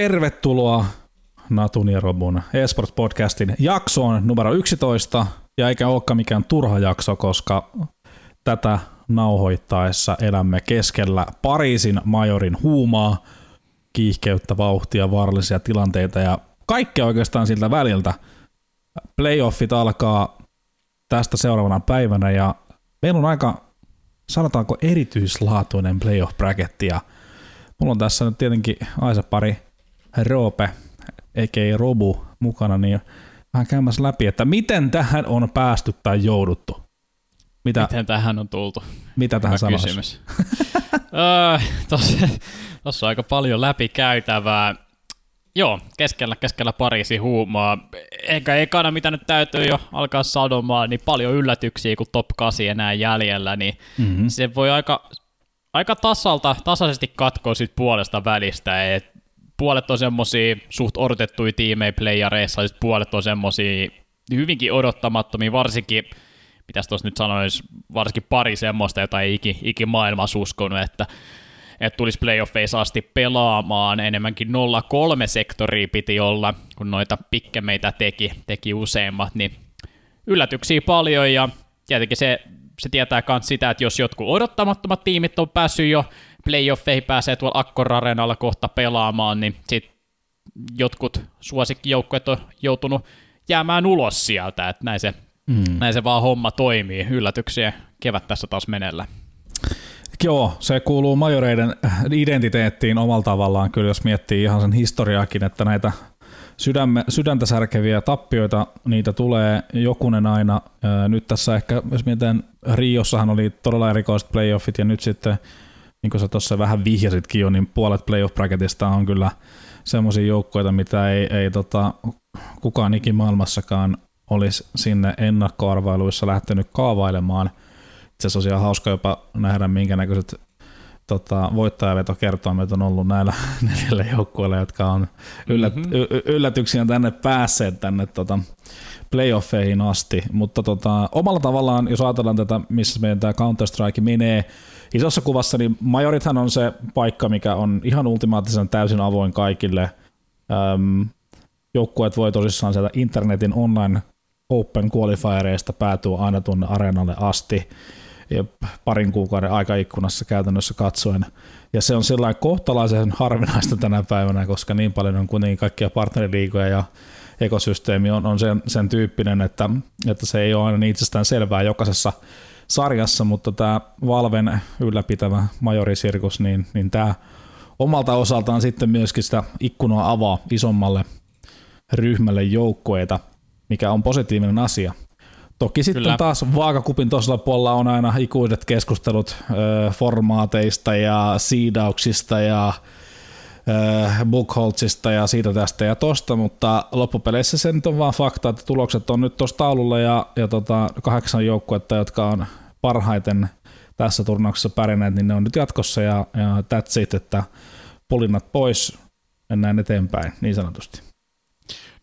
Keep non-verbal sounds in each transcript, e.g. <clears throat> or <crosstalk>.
Tervetuloa Natun ja Robun eSports podcastin jaksoon numero 11, ja eikä olekaan mikään turha jakso, koska tätä nauhoittaessa elämme keskellä Pariisin majorin huumaa, kiihkeyttä, vauhtia, vaarallisia tilanteita ja kaikkea oikeastaan siltä väliltä. Playoffit alkaa tästä seuraavana päivänä ja meillä on aika, sanotaanko erityislaatuinen playoff bracketti ja mulla on tässä nyt tietenkin Aisa pari Roope, eikä Robu mukana, niin vähän käymässä läpi, että miten tähän on päästy tai jouduttu. Mitä, miten tähän on tultu? Mitä tähän sanoisi? kysymys. <laughs> Tuossa on aika paljon läpikäytävää. Joo, keskellä, keskellä Pariisi huumaa. Eikä ekana, mitä nyt täytyy jo alkaa sadomaan, niin paljon yllätyksiä, kun top 8 enää jäljellä, niin mm-hmm. se voi aika, aika tasalta, tasaisesti katkoa sit puolesta välistä. Et puolet on semmosia suht odotettuja tiimejä playareissa, ja puolet on semmosia hyvinkin odottamattomia, varsinkin mitäs tuossa nyt sanoisi, varsinkin pari semmoista, jota ei iki, iki maailmassa uskonut, että, että tulisi playoffeissa asti pelaamaan, enemmänkin 0-3 sektoria piti olla, kun noita pikkemeitä teki, teki useimmat, niin yllätyksiä paljon, ja tietenkin se, se tietää myös sitä, että jos jotkut odottamattomat tiimit on päässyt jo playoffeihin, pääsee tuolla Akkor Arenalla kohta pelaamaan, niin sit jotkut suosikkijoukkueet on joutunut jäämään ulos sieltä, että näin se Mm. Näin se vaan homma toimii. Yllätyksiä kevät tässä taas menellä. Joo, se kuuluu majoreiden identiteettiin omalla tavallaan, kyllä jos miettii ihan sen historiaakin, että näitä sydämme, sydäntä särkeviä tappioita, niitä tulee jokunen aina. Nyt tässä ehkä, jos mietitään, Riossahan oli todella erikoiset playoffit, ja nyt sitten, niin kuin sä tuossa vähän vihjasitkin jo, niin puolet playoff bracketista on kyllä semmoisia joukkoita, mitä ei, ei tota, kukaan ikimaailmassakaan olisi sinne ennakkoarvailuissa lähtenyt kaavailemaan. Itse asiassa on hauska jopa nähdä, minkä näköiset tota, voittajavetokertoimet on ollut näillä <laughs> neljällä joukkueilla, jotka on yllät, mm-hmm. y- yllätyksiä tänne päässeet tänne tota, playoffeihin asti. Mutta tota, omalla tavallaan, jos ajatellaan tätä, missä meidän tämä Counter-Strike menee, isossa kuvassa, niin Majorithan on se paikka, mikä on ihan ultimaattisen täysin avoin kaikille. Öm, joukkueet voi tosissaan sieltä internetin online Open Qualifiereista päätyy aina tuonne areenalle asti ja parin kuukauden aikaikkunassa käytännössä katsoen. Ja se on sellainen kohtalaisen harvinaista tänä päivänä, koska niin paljon on kuitenkin kaikkia partneriliikoja ja ekosysteemi on, on sen, sen tyyppinen, että, että se ei ole aina niin itsestään selvää jokaisessa sarjassa, mutta tämä Valven ylläpitävä majorisirkus, niin, niin tämä omalta osaltaan sitten myöskin sitä ikkunaa avaa isommalle ryhmälle joukkoita mikä on positiivinen asia. Toki sitten Kyllä. taas vaakakupin tuossa puolella on aina ikuiset keskustelut ö, formaateista ja siidauksista ja Bookholtzista ja siitä tästä ja tosta, mutta loppupeleissä se nyt on vaan fakta, että tulokset on nyt tuossa taululla ja, ja tota, kahdeksan joukkuetta, jotka on parhaiten tässä turnauksessa pärjänneet, niin ne on nyt jatkossa ja, ja that's it, että polinnat pois, mennään eteenpäin niin sanotusti.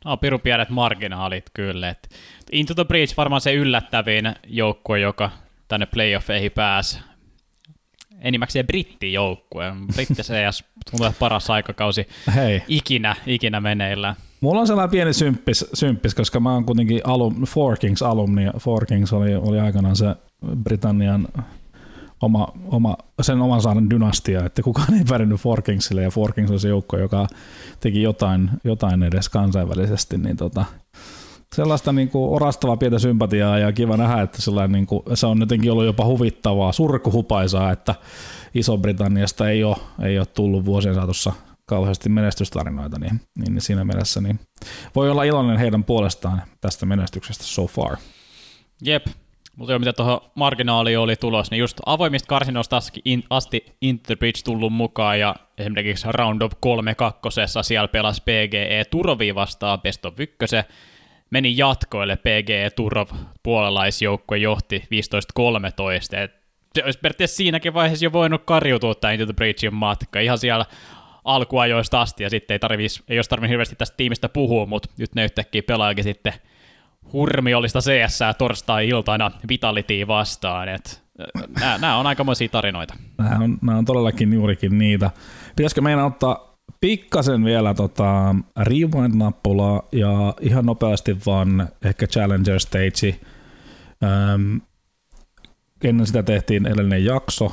No, piru pienet marginaalit kyllä. Et Into the Breach varmaan se yllättävin joukkue, joka tänne playoffeihin pääsi. Enimmäkseen brittijoukkue. Britti CS tulee paras aikakausi Hei. ikinä, ikinä meneillä. Mulla on sellainen pieni symppis, symppis koska mä oon kuitenkin alum, Four Kings alumni. Four Kings oli, oli aikanaan se Britannian oma, oma, sen oman saaren dynastia, että kukaan ei pärjännyt Forkingsille ja Forkings on se joukko, joka teki jotain, jotain edes kansainvälisesti, niin tota, sellaista niin kuin orastavaa pientä sympatiaa ja kiva nähdä, että niin kuin, se on jotenkin ollut jopa huvittavaa, surkuhupaisaa, että Iso-Britanniasta ei ole, ei ole tullut vuosien saatossa kauheasti menestystarinoita, niin, niin siinä mielessä niin voi olla iloinen heidän puolestaan tästä menestyksestä so far. Jep, mutta joo, mitä tuohon marginaaliin oli tulos, niin just avoimista karsinoista asti Interbridge tullut mukaan, ja esimerkiksi Round of 3 kakkosessa siellä pelasi PGE Turvi vastaan Best of 1, meni jatkoille PGE Turov puolalaisjoukkue johti 15-13, et se olisi periaatteessa siinäkin vaiheessa jo voinut karjutua tämä Into the Breachin matka, ihan siellä alkuajoista asti, ja sitten ei, tarvis, ei olisi tarvinnut hirveästi tästä tiimistä puhua, mutta nyt ne yhtäkkiä pelaajakin sitten hurmiollista CS torstai-iltana Vitalityin vastaan. Et, nämä, nämä on aikamoisia tarinoita. Nämä on, nämä on todellakin juurikin niitä. Pitäisikö meidän ottaa pikkasen vielä tota, rewind-nappulaa ja ihan nopeasti vaan ehkä Challenger Stage. Ähm, ennen sitä tehtiin edellinen jakso,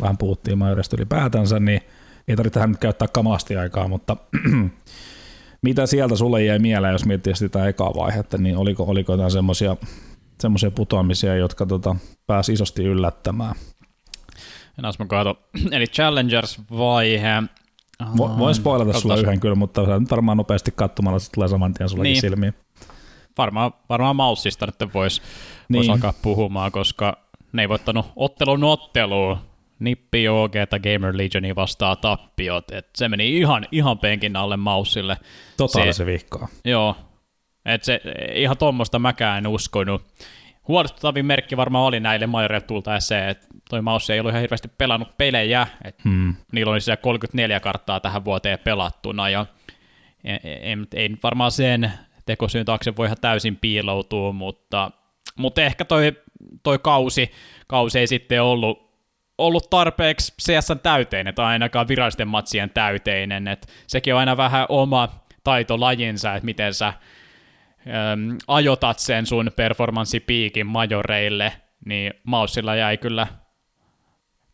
vähän puhuttiin Majoresta ylipäätänsä, niin ei tarvitse tähän nyt käyttää kamaasti aikaa, mutta <clears throat> mitä sieltä sulle jäi mieleen, jos miettii sitä ekaa vaihetta, niin oliko, oliko jotain semmoisia semmoisia putoamisia, jotka tota, pääsi isosti yllättämään? Enäs mä katson. <clears throat> Eli Challengers-vaihe. Vo, voin spoilata sulle yhden kyllä, mutta varmaan nopeasti katsomalla se tulee saman tien sullekin niin. silmiin. Varmaan, varmaan Maussista nyt voisi niin. vois alkaa puhumaan, koska ne ei voittanut ottelun otteluun. Nippi tai Gamer Legioni vastaa tappiot. Et se meni ihan, ihan penkin alle Maussille. Totaalisen vihkaa. Joo. Et se, ihan tuommoista mäkään en uskonut. Huolestuttavin merkki varmaan oli näille majoreille tultaessa se, että toi Maussi ei ollut ihan hirveästi pelannut pelejä, että hmm. niillä oli siellä 34 karttaa tähän vuoteen pelattuna, ja ei, ei varmaan sen tekosyyn taakse voi ihan täysin piiloutua, mutta, mutta ehkä toi, toi kausi, kausi ei sitten ollut, ollut tarpeeksi CS täyteinen tai ainakaan virallisten matsien täyteinen, että sekin on aina vähän oma taitolajinsa, että miten sä äm, ajotat sen sun performanssipiikin majoreille, niin Maussilla jäi kyllä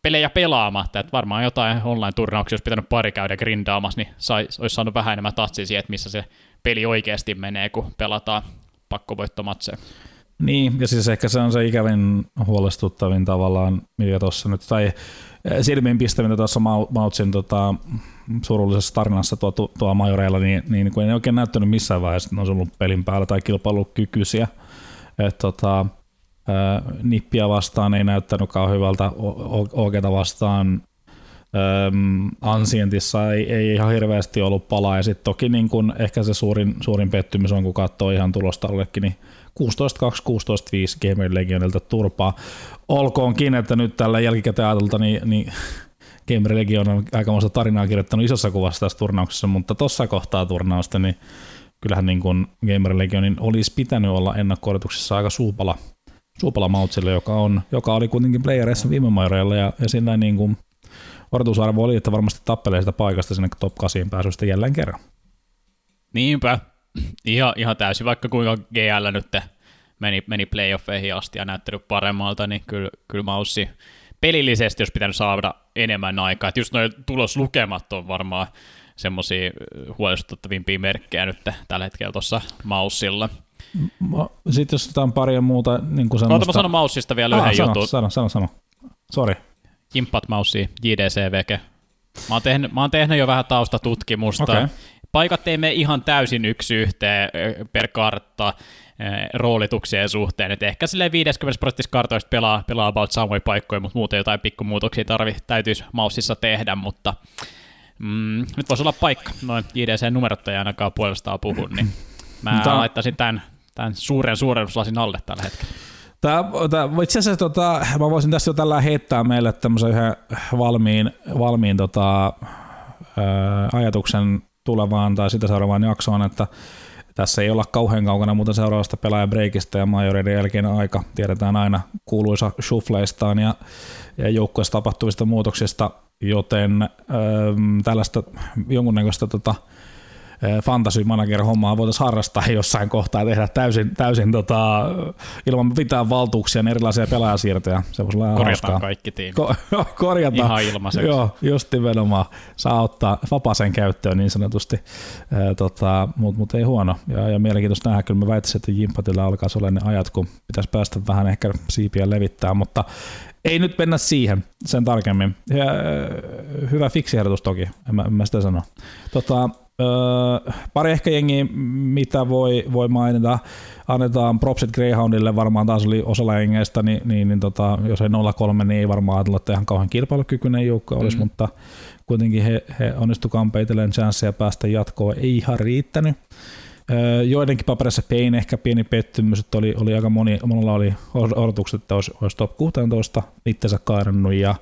pelejä pelaamatta, että varmaan jotain online-turnauksia olisi pitänyt pari käydä grindaamassa, niin sai, olisi saanut vähän enemmän tatsia siihen, että missä se peli oikeasti menee, kun pelataan pakkovoittomatseja. Niin, ja siis ehkä se on se ikävin huolestuttavin tavallaan, mikä tuossa nyt, tai silmiin pistäminen tuossa Mautsin tota, surullisessa tarinassa tuo, tuo majoreilla, niin, niin kun ei oikein näyttänyt missään vaiheessa, että ne olisi ollut pelin päällä tai kilpailukykyisiä. Et, tota, nippiä vastaan ei näyttänyt kauhean hyvältä, Ogeta vastaan. Äm, Ansientissa ei, ei ihan hirveästi ollut palaa, ja sitten toki niin kun ehkä se suurin, suurin pettymys on, kun katsoo ihan tulostallekin, niin 16-2, 16-5 Gamer Legionilta turpaa. Olkoonkin, että nyt tällä jälkikäteen ajatelta, niin, niin Gamer Legion on aikamoista tarinaa kirjoittanut isossa kuvassa tässä turnauksessa, mutta tuossa kohtaa turnausta, niin kyllähän niin kuin Gamer Legionin olisi pitänyt olla ennakko aika suupala, suupala Mautsille, joka, on, joka oli kuitenkin playereissa viime maireilla ja, ja siinä niin kuin odotusarvo oli, että varmasti tappelee sitä paikasta sinne top 8 pääsystä jälleen kerran. Niinpä, ihan, ihan täysin, vaikka kuinka GL nyt meni, meni playoffeihin asti ja näyttänyt paremmalta, niin kyllä, kyllä Maussi pelillisesti olisi pitänyt saada enemmän aikaa. Että just noin tuloslukemat on varmaan semmoisia huolestuttavimpia merkkejä nyt tällä hetkellä tuossa Maussilla. Sitten jos otetaan pari muuta niin kuin semmoista... Oota, mä sanon Maussista vielä ah, yhden sano, jutun. Sano, sano, sano. Sori. Kimppat Maussi, JDCVG. Mä oon, tehnyt, mä oon tehnyt jo vähän taustatutkimusta. Okay. Paikat ei mene ihan täysin yksi yhteen per kartta roolituksien suhteen, että ehkä sille 50 prosenttia kartoista pelaa, pelaa about samoja paikkoja, mutta muuten jotain pikkumuutoksia tarvi, täytyisi maussissa tehdä, mutta mm, nyt voisi olla paikka, noin JDC-numerot ei ainakaan puolestaan puhu, niin mä Tää... laittaisin tämän, tämän suuren suurennuslasin alle tällä hetkellä. Tämä, tämä, itse asiassa tota, mä voisin tässä jo tällä heittää meille tämmöisen yhden valmiin, valmiin tota, ää, ajatuksen tulevaan tai sitä seuraavaan jaksoon, että tässä ei olla kauhean kaukana muuten seuraavasta pelaajabreikistä ja majoreiden jälkeen aika. Tiedetään aina kuuluisa shufleistaan ja, ja joukkueessa tapahtuvista muutoksista, joten ähm, tällaista jonkunnäköistä tota, fantasy manager hommaa voitaisiin harrastaa jossain kohtaa tehdä täysin, täysin tota, ilman mitään valtuuksia erilaisia pelaajasiirtoja. Se voisi olla Korjataan hauskaa. kaikki tiimit. Ko- <laughs> korjataan. Ihan ilmaiseksi. Joo, just nimenomaan. Saa ottaa vapaaseen käyttöön niin sanotusti, tota, mutta mut ei huono. Ja, ja mielenkiintoista nähdä, kyllä mä väittäisin, että Jimpatilla alkaa olla ne ajat, kun pitäisi päästä vähän ehkä siipiä levittää, mutta ei nyt mennä siihen sen tarkemmin. Ja, hyvä fiksi toki, en mä, en mä sitä sano. Tota, Öö, pari ehkä jengiä, mitä voi, voi mainita. Annetaan propsit Greyhoundille, varmaan taas oli osalla jengeistä, niin, niin, niin tota, jos ei 0-3, niin ei varmaan ajatella, että ihan kauhean kilpailukykyinen joukko olisi, mm. mutta kuitenkin he, he onnistu kampeitellen chansseja päästä jatkoon, ei ihan riittänyt. Öö, joidenkin paperissa pein ehkä pieni pettymys, että oli, oli aika moni, monella oli odotukset, että olisi, olisi top 16 itsensä kairannut ja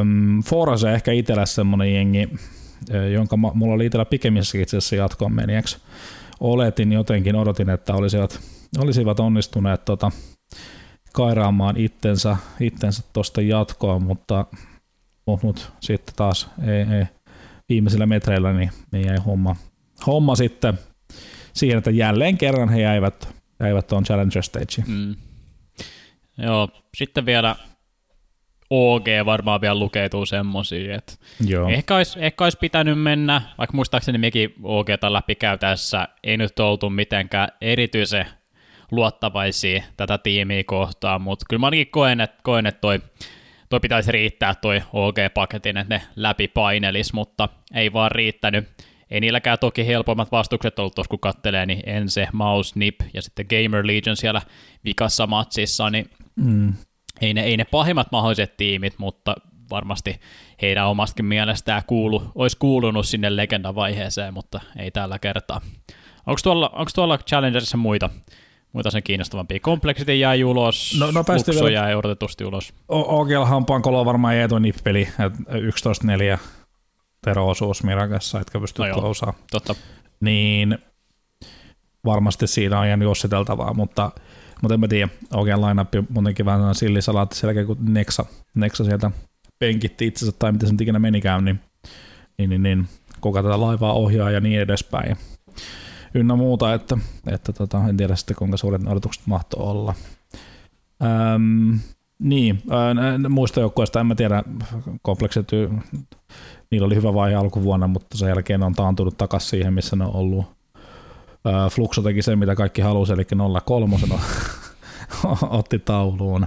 Um, Forza ehkä itsellä semmoinen jengi, jonka mulla oli itsellä pikemmissäkin itse asiassa jatkoon meniäksi. Oletin jotenkin, odotin, että olisivat, olisivat onnistuneet tota, kairaamaan itsensä, itsensä jatkoon, mutta mut, mut, sitten taas ei, ei, viimeisillä metreillä, niin, niin jäi homma, homma sitten siihen, että jälleen kerran he jäivät, jäivät tuon Challenger Stageen. Mm. Joo, sitten vielä OG varmaan vielä lukeutuu semmosia, että Joo. Ehkä, olisi, ehkä olisi pitänyt mennä, vaikka muistaakseni mekin OGta läpi käytäessä ei nyt oltu mitenkään erityisen luottavaisia tätä tiimiä kohtaan, mutta kyllä mä ainakin koen, että, koen, että toi, toi pitäisi riittää toi OG-paketin, että ne läpi painelis, mutta ei vaan riittänyt. Ei niilläkään toki helpommat vastukset ollut tuossa, kun kattelee, niin Ense, Mouse, Nip ja sitten Gamer Legion siellä vikassa matsissa, niin mm. Ei, ne, ei ne pahimmat mahdolliset tiimit, mutta varmasti heidän omastakin mielestään kuulu, olisi kuulunut sinne legendavaiheeseen, mutta ei tällä kertaa. Onko tuolla, onko tuolla Challengerissa muita muita sen kiinnostavampia. Complexity jäi ulos, no, no vielä... jäi odotetusti ulos. Ogel Hampaankolo varmaan jäi tuo nippeli, 11-4 Tero-osuus Mirakassa, etkä pysty no klousaan. Totta. Niin varmasti siinä on jäänyt jossiteltavaa, mutta, mutta en mä tiedä. Ogel lineup muutenkin vähän sillisalaatti selkeä, kun Nexa, Nexa sieltä penkitti itsensä tai miten se nyt ikinä menikään, niin, niin, niin, niin koko tätä laivaa ohjaa ja niin edespäin ynnä muuta, että, että tota, en tiedä sitten kuinka suuret odotukset mahtoi olla. Öm, niin, muista joukkueista en mä tiedä, kompleksit, niillä oli hyvä vaihe alkuvuonna, mutta sen jälkeen on taantunut takaisin siihen, missä ne on ollut. Fluxo teki sen, mitä kaikki halusi, eli 03 <laughs> otti tauluun.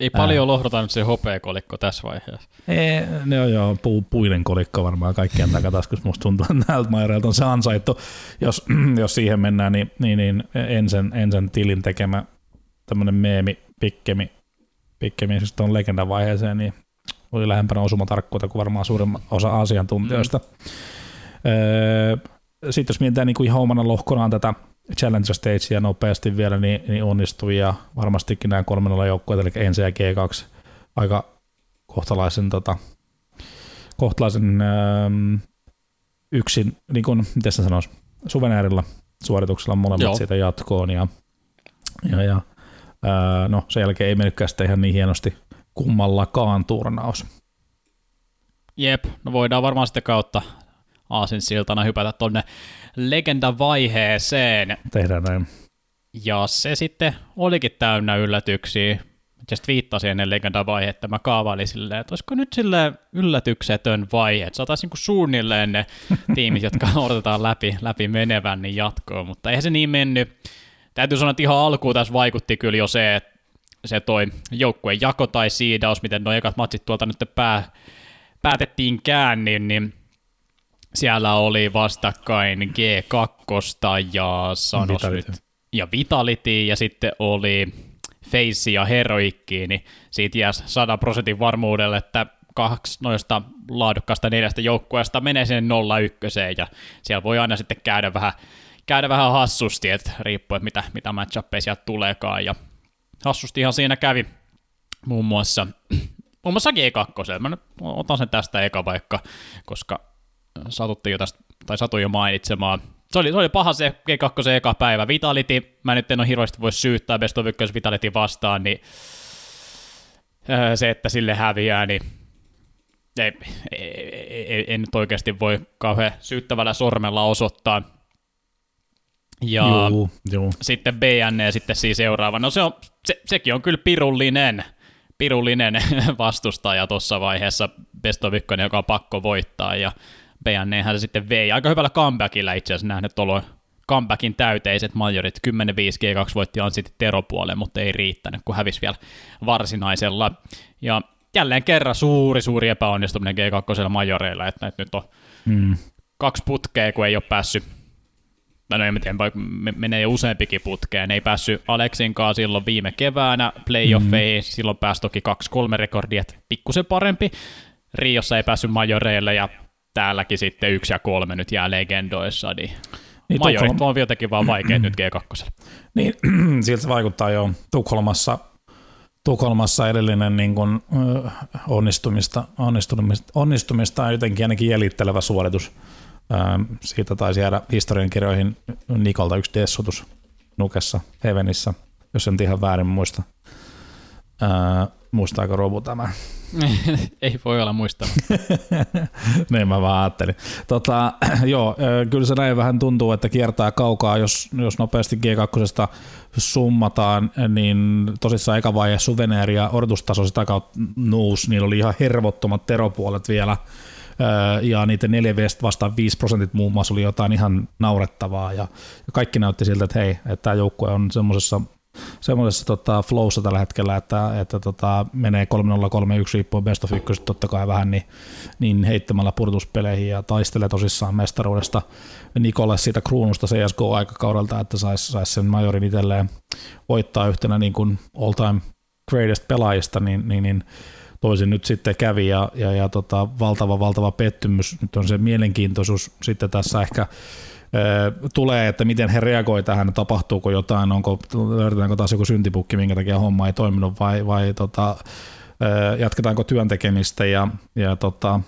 Ei paljon Ää. lohdota nyt se hopeakolikko tässä vaiheessa. Ei, ne on jo pu, puinen kolikko varmaan kaikkien takataskussa. Musta tuntuu, että näiltä Maireilta on se ansaittu. Jos, <clears throat> jos siihen mennään, niin, niin, niin ensin, ensin tilin tekemä tämmöinen meemi, pikkemi, pikkemi siis tuon legendavaiheeseen, niin oli lähempänä osumatarkkuutta kuin varmaan suurin osa asiantuntijoista. Mm. Öö, Sitten jos mietitään niin kuin ihan omana lohkonaan tätä Challenger Stagea nopeasti vielä, niin, niin onnistui ja varmastikin nämä kolmen olla joukkueet, eli Ense ja G2 aika kohtalaisen, tota, kohtalaisen ähm, yksin, niin kuin, miten se sanoisi, suveneerilla suorituksella molemmat Joo. siitä jatkoon ja, ja, ja ää, no sen jälkeen ei mennytkään sitten ihan niin hienosti kummallakaan turnaus. Jep, no voidaan varmaan sitten kautta aasinsiltana hypätä tuonne legendavaiheeseen. Tehdään näin. Ja se sitten olikin täynnä yllätyksiä. Just viittasin ennen legendavaihe, että mä kaavailin silleen, että olisiko nyt sille yllätyksetön vaihe, että saataisiin niin suunnilleen ne <laughs> tiimit, jotka odotetaan läpi, läpi menevän, niin jatkoon, mutta eihän se niin mennyt. Täytyy sanoa, että ihan alkuun tässä vaikutti kyllä jo se, että se toi joukkueen jako tai siidaus, miten nuo ekat matsit tuolta nyt pää, päätettiin käännin, niin siellä oli vastakkain G2 ja sanos Vitality. nyt, ja Vitality, ja sitten oli Face ja Heroikki, niin siitä jää 100 prosentin varmuudelle, että kaksi noista laadukkaasta neljästä joukkueesta menee sinne 0-1, ja siellä voi aina sitten käydä vähän, käydä vähän hassusti, että riippuu, että mitä, mitä match sieltä tuleekaan, ja hassustihan siinä kävi muun muassa, muun muassa G2, mä otan sen tästä eka vaikka, koska satuttiin jo tästä, tai satuin jo mainitsemaan. Se oli, se oli paha se G2 eka päivä. Vitality, mä nyt en ole hirveästi voi syyttää Best of 1 Vitality vastaan, niin se, että sille häviää, niin ei, ei, ei, ei nyt oikeasti voi kauhean syyttävällä sormella osoittaa. Ja juu, juu. sitten BN ja sitten siis seuraava. No se on, se, sekin on kyllä pirullinen, pirullinen <laughs> vastustaja tuossa vaiheessa Best of 1, joka on pakko voittaa. Ja BNEhän se sitten vei aika hyvällä comebackilla itse asiassa nähnyt tuolla comebackin täyteiset majorit. 10-5 G2 voitti sitten teropuoleen, mutta ei riittänyt, kun hävisi vielä varsinaisella. Ja jälleen kerran suuri, suuri epäonnistuminen G2 majoreilla, että nyt on mm. kaksi putkea, kun ei ole päässyt no en tiedä, menee jo useampikin putkeen. Ei päässyt Aleksinkaan silloin viime keväänä playoffeihin, mm. silloin pääsi toki 2-3 rekordia, pikkusen parempi. Riossa ei päässyt majoreille ja täälläkin sitten yksi ja kolme nyt jää legendoissa, niin, niin majorit Tukholma... on jotenkin vaan vaikeat nyt G2. <clears throat> Niin, <clears throat> siltä se vaikuttaa jo Tukholmassa, Tukholmassa edellinen niin kuin, onnistumista, onnistumista, onnistumista on jotenkin ainakin jäljittelevä suoritus. Siitä taisi jäädä historiankirjoihin Nikolta yksi dessutus Nukessa, Hevenissä, jos en ihan väärin muista. Muistaako Robu tämän? <laughs> Ei voi olla muistama. <laughs> niin mä vaan ajattelin. Tota, <clears throat> joo, kyllä se näin vähän tuntuu, että kiertää kaukaa, jos, jos nopeasti G2 summataan, niin tosissaan eka vaihe Suveneeri ja odotustaso sitä kautta nousi, niillä oli ihan hervottomat teropuolet vielä, ja niiden 4 vastaan 5 prosentit muun muassa oli jotain ihan naurettavaa, ja kaikki näytti siltä, että hei, että tämä joukkue on semmoisessa semmoisessa tota, flowssa tällä hetkellä, että, että tota, menee 3-0-3-1 riippuen best of ykköset totta kai vähän, niin, niin heittämällä purtuspeleihin ja taistelee tosissaan mestaruudesta Nikolle siitä kruunusta CSGO-aikakaudelta, että saisi sais sen majorin itselleen voittaa yhtenä niin kuin all time greatest pelaajista, niin, niin, niin toisin nyt sitten kävi ja, ja, ja tota, valtava, valtava pettymys. Nyt on se mielenkiintoisuus sitten tässä ehkä tulee, että miten he reagoivat tähän, tapahtuuko jotain, onko, löydetäänkö taas joku syntipukki, minkä takia homma ei toiminut vai, vai tota, jatketaanko työntekemistä ja, ja tota,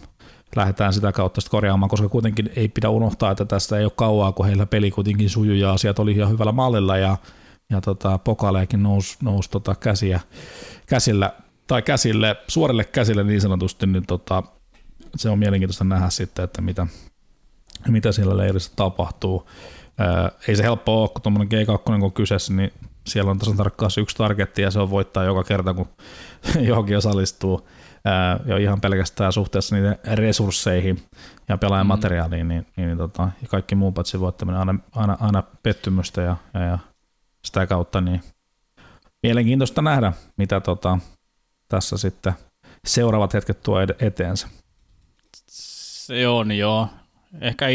lähdetään sitä kautta sitten korjaamaan, koska kuitenkin ei pidä unohtaa, että tästä ei ole kauaa, kun heillä peli kuitenkin sujuu ja asiat oli ihan hyvällä mallilla ja, ja tota, pokaleekin nousi, nousi tota käsiä, käsillä, tai käsille, suorille käsille niin sanotusti, niin tota, se on mielenkiintoista nähdä sitten, että mitä, mitä siellä leirissä tapahtuu. Ää, ei se helppo ole, kun tuommoinen G2 kun on kyseessä, niin siellä on tasan tarkkaan yksi targetti ja se on voittaa joka kerta, kun <laughs> johonkin osallistuu. Ää, jo ihan pelkästään suhteessa niiden resursseihin ja pelaajan mm. materiaaliin, niin, niin, niin tota, ja kaikki muu paitsi voittaminen aina, aina, aina pettymystä ja, ja, ja, sitä kautta niin mielenkiintoista nähdä, mitä tota, tässä sitten seuraavat hetket tuo eteensä. Se on joo ehkä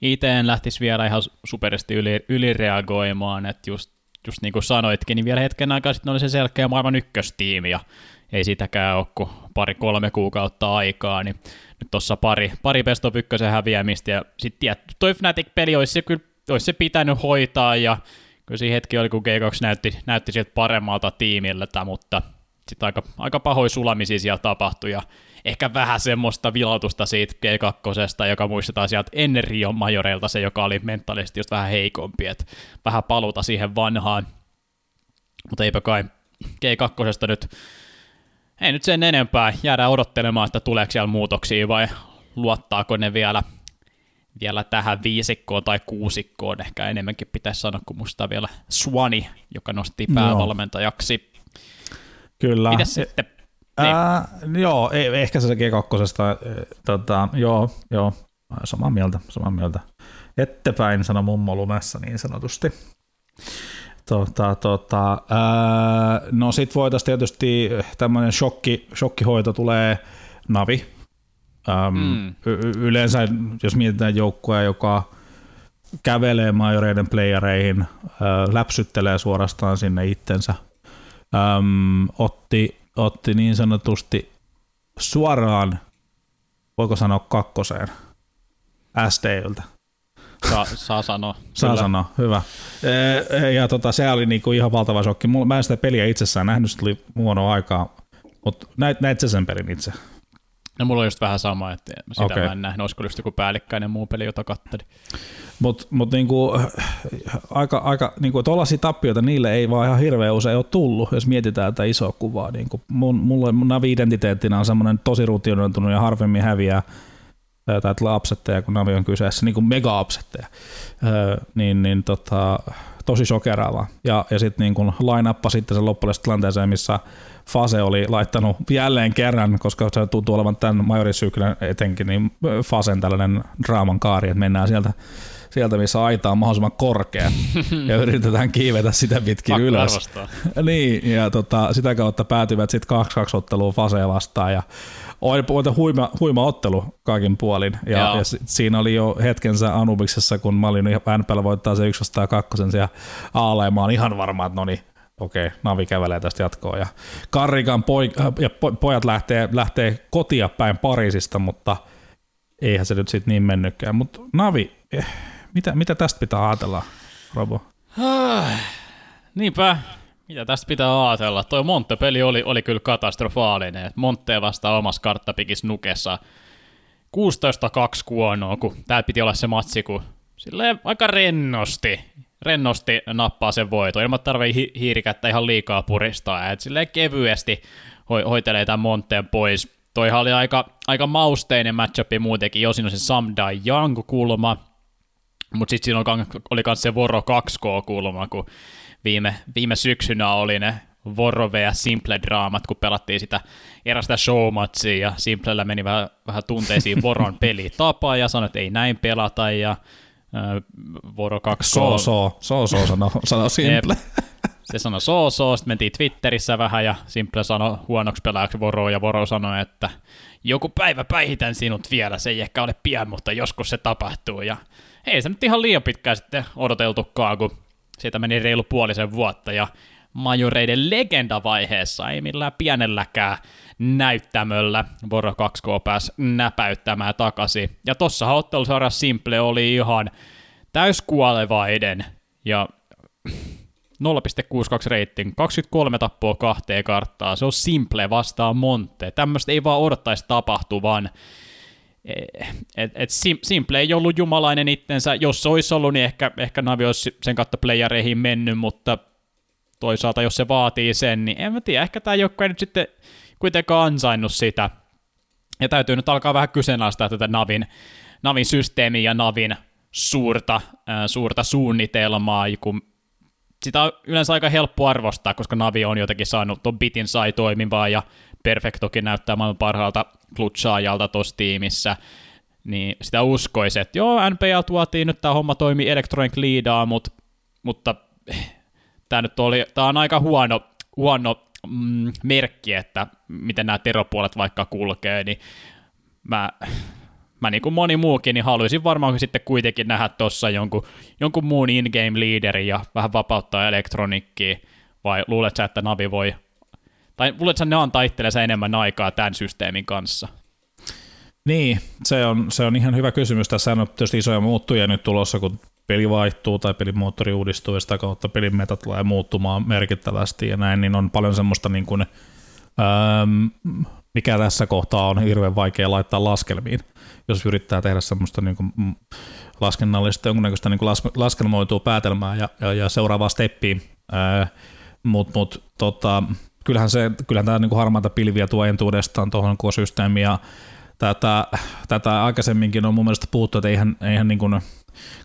itse en lähtisi vielä ihan superisti yli, ylireagoimaan, että just, just niin kuin sanoitkin, niin vielä hetken aikaa sitten oli se selkeä maailman ykköstiimi, ja ei sitäkään ole kuin pari-kolme kuukautta aikaa, niin nyt tuossa pari, pari best of ykkösen häviämistä, ja sitten toi Fnatic-peli olisi se, olisi se pitänyt hoitaa, ja kyllä siinä hetki oli, kun G2 näytti, näytti sieltä paremmalta tiimiltä, mutta sitten aika, aika pahoin sulamisia siellä tapahtui, ja ehkä vähän semmoista vilautusta siitä G2, joka muistetaan sieltä ennen Rio Majoreilta, se joka oli mentaalisesti just vähän heikompi, että vähän paluta siihen vanhaan. Mutta eipä kai G2 nyt, ei nyt sen enempää, jäädään odottelemaan, että tuleeko siellä muutoksia vai luottaako ne vielä, vielä tähän viisikkoon tai kuusikkoon, ehkä enemmänkin pitäisi sanoa, kuin musta vielä Swani, joka nosti päävalmentajaksi. Kyllä. Mitäs sitten niin. Ää, joo, ei, ehkä se G2. Tota, joo, joo, samaa mieltä, samaa mieltä. Ettepäin, sano mummo lumessa niin sanotusti. Tota, tota, ää, no sit voitaisiin tietysti tämmöinen shokki, shokkihoito tulee Navi. Äm, mm. y- yleensä, jos mietitään joukkoja, joka kävelee majoreiden playereihin, ää, läpsyttelee suorastaan sinne itsensä, äm, otti otti niin sanotusti suoraan, voiko sanoa kakkoseen, STYltä. Saa, saa sanoa. Saa Kyllä. sanoa, hyvä. Ja tota, se oli niinku ihan valtava shokki. Mä en sitä peliä itsessään nähnyt, se tuli huono aikaa, mutta näit, näit sä sen pelin itse? No mulla on just vähän sama, että sitä okay. mä en nähnyt, olisiko just joku päällikkäinen muu peli, jota kattelin. Mutta mut niinku, aika, aika niinku, tuollaisia tappioita niille ei vaan ihan hirveän usein ole tullut, jos mietitään tätä isoa kuvaa. Niinku, mun, mulla, mun navi-identiteettinä on semmoinen tosi rutinoitunut ja harvemmin häviää tai tulee upsetteja, kun Navi on kyseessä, niin kuin mega upsetteja, öö, niin, niin tota, tosi shokeraavaa. Ja, ja sitten niin line sitten sen loppujen tilanteeseen, missä Fase oli laittanut jälleen kerran, koska se tuntuu olevan tämän majorisyklän etenkin, niin Fasen tällainen draaman kaari, että mennään sieltä sieltä, missä aita on mahdollisimman korkea, <laughs> ja yritetään kiivetä sitä pitkin Pakko ylös. <laughs> niin, ja tota, sitä kautta päätyvät sitten 2-2 otteluun Fasea vastaan, ja oli huima, huima ottelu kaikin puolin, ja, ja siinä oli jo hetkensä Anubiksessa, kun mä olin NPL voittaa se 1 vastaan kakkosen siellä Aale, mä ihan varma, että no niin, okei, Navi kävelee tästä jatkoon. Ja Karrikan poi, ja pojat lähtee, lähtee kotia päin Pariisista, mutta eihän se nyt sitten niin mennytkään. Mutta Navi, eh, mitä, mitä tästä pitää ajatella, Robo? Niinpä, mitä tästä pitää ajatella? Toi Monte-peli oli, oli kyllä katastrofaalinen. Monte vastaa omassa karttapikis nukessa 16-2 kuonoa, kun tää piti olla se matsi, kun silleen aika rennosti, rennosti nappaa sen voiton, ilman tarvii hi- hiirikättä ihan liikaa puristaa, et silleen kevyesti ho- hoitelee tämän Monteen pois. Toihan oli aika, aika mausteinen matchupi muutenkin, jo siinä on se Samdai Young kulma, mutta sitten siinä oli myös se Voro 2K-kulma, kun viime, viime syksynä oli ne Vorove ja Simple-draamat, kun pelattiin sitä erästä showmatsia, ja Simplellä meni vähän, vähän tunteisiin Voron pelitapa, ja sanoi, että ei näin pelata, ja äh, Voro 2 So, so, so, so sano, sano Simple. Se sanoi so, so, sitten mentiin Twitterissä vähän, ja Simple sanoi huonoksi pelaajaksi Voro, ja Voro sanoi, että joku päivä päihitän sinut vielä, se ei ehkä ole pian, mutta joskus se tapahtuu, ja ei se nyt ihan liian pitkään sitten odoteltukaan, kun siitä meni reilu puolisen vuotta, ja majoreiden legendavaiheessa, ei millään pienelläkään näyttämöllä Voro 2K pääsi näpäyttämään takaisin. Ja tossa ottelusarja Simple oli ihan täyskuolevaiden ja 0,62 rating, 23 tappoa kahteen karttaa, se on Simple vastaan Monte. Tämmöistä ei vaan odottaisi tapahtuvan. Et, et Simple ei ollut jumalainen itsensä, jos se olisi ollut, niin ehkä, ehkä Navi olisi sen kautta playereihin mennyt, mutta toisaalta jos se vaatii sen, niin en mä tiedä, ehkä tämä joukko ei nyt sitten kuitenkaan ansainnut sitä. Ja täytyy nyt alkaa vähän kyseenalaistaa tätä Navin, Navin systeemiä ja Navin suurta, äh, suurta suunnitelmaa, kun sitä on yleensä aika helppo arvostaa, koska Navi on jotenkin saanut tuon bitin sai toimivaa ja Perfectokin näyttää maailman parhaalta klutsaajalta tuossa tiimissä, niin sitä uskoisi, että joo, NPA tuotiin, nyt tämä homma toimii Electronic Leadaa, mutta, mutta tämä nyt oli, tämä on aika huono, huono mm, merkki, että miten nämä teropuolet vaikka kulkee, niin mä, mä niin kuin moni muukin, niin haluaisin varmaan sitten kuitenkin nähdä tuossa jonkun, jonkun muun in-game leaderin ja vähän vapauttaa elektronikkiä, vai luuletko että Navi voi, tai luuletko ne antaa itsellensä enemmän aikaa tämän systeemin kanssa? Niin, se on, se on ihan hyvä kysymys. Tässä on tietysti isoja muuttuja nyt tulossa, kun peli vaihtuu tai pelimoottori uudistuu ja sitä kautta pelin meta tulee muuttumaan merkittävästi ja näin, niin on paljon semmoista niin kuin, ähm, mikä tässä kohtaa on hirveän vaikea laittaa laskelmiin, jos yrittää tehdä semmoista niin kuin laskennallista jonkunnäköistä niin kuin las, laskelmoitua päätelmää ja, ja, ja seuraavaa steppiä, äh, mutta mut, tota, kyllähän, se, kyllähän tämä niin kuin harmaata pilviä tuo entuudestaan tuohon koko systeemiin ja tätä, tätä aikaisemminkin on mun mielestä puhuttu, että eihän, eihän niin kuin,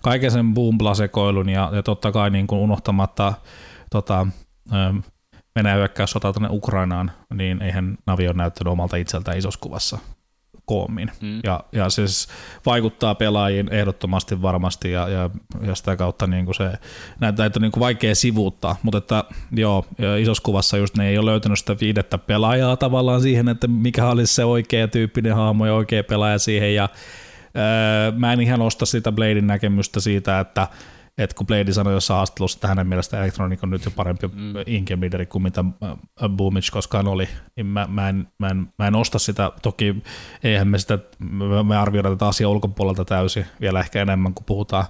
kaiken sen boomplasekoilun ja, ja totta kai niin kuin unohtamatta tota, ähm, Venäjän hyökkäyssota tänne Ukrainaan, niin eihän Navi ole näyttänyt omalta itseltään isossa kuvassa koommin. Mm. Ja, ja siis vaikuttaa pelaajiin ehdottomasti varmasti ja, ja, ja sitä kautta niin kuin se, näitä, on niin kuin vaikea sivuuttaa, mutta että joo, isossa kuvassa just ne ei ole löytänyt sitä viidettä pelaajaa tavallaan siihen, että mikä olisi se oikea tyyppinen hahmo ja oikea pelaaja siihen ja mä en ihan osta sitä Bladein näkemystä siitä, että että kun Blade sanoi jossain haastattelussa, että hänen mielestä Electronic on nyt jo parempi mm. in leaderi kuin mitä äh, Boomich koskaan oli, niin mä, mä, en, mä, en, mä en osta sitä. Toki eihän me sitä, me arvioidaan tätä asiaa ulkopuolelta täysin, vielä ehkä enemmän, kun puhutaan,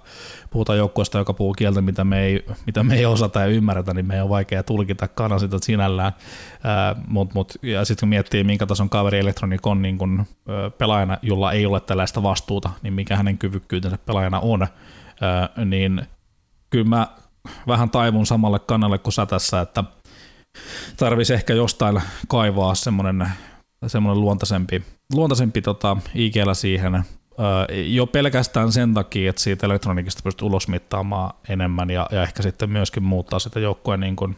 puhutaan joukkueesta, joka puhuu kieltä, mitä me, ei, mitä me ei osata ja ymmärretä, niin me ole vaikea tulkita kanan sitä sinällään. Äh, mut, mut, ja sitten kun miettii, minkä tason kaveri Electronic on niin kun, äh, pelaajana, jolla ei ole tällaista vastuuta, niin mikä hänen kyvykkyytensä pelaajana on, äh, niin kyllä mä vähän taivun samalle kannalle kuin sä tässä, että tarvisi ehkä jostain kaivaa semmoinen, semmoinen luontaisempi, luontaisempi tota, IGL siihen, jo pelkästään sen takia, että siitä elektronikista pystyy ulosmittaamaan enemmän ja, ja ehkä sitten myöskin muuttaa sitä joukkueen niin kuin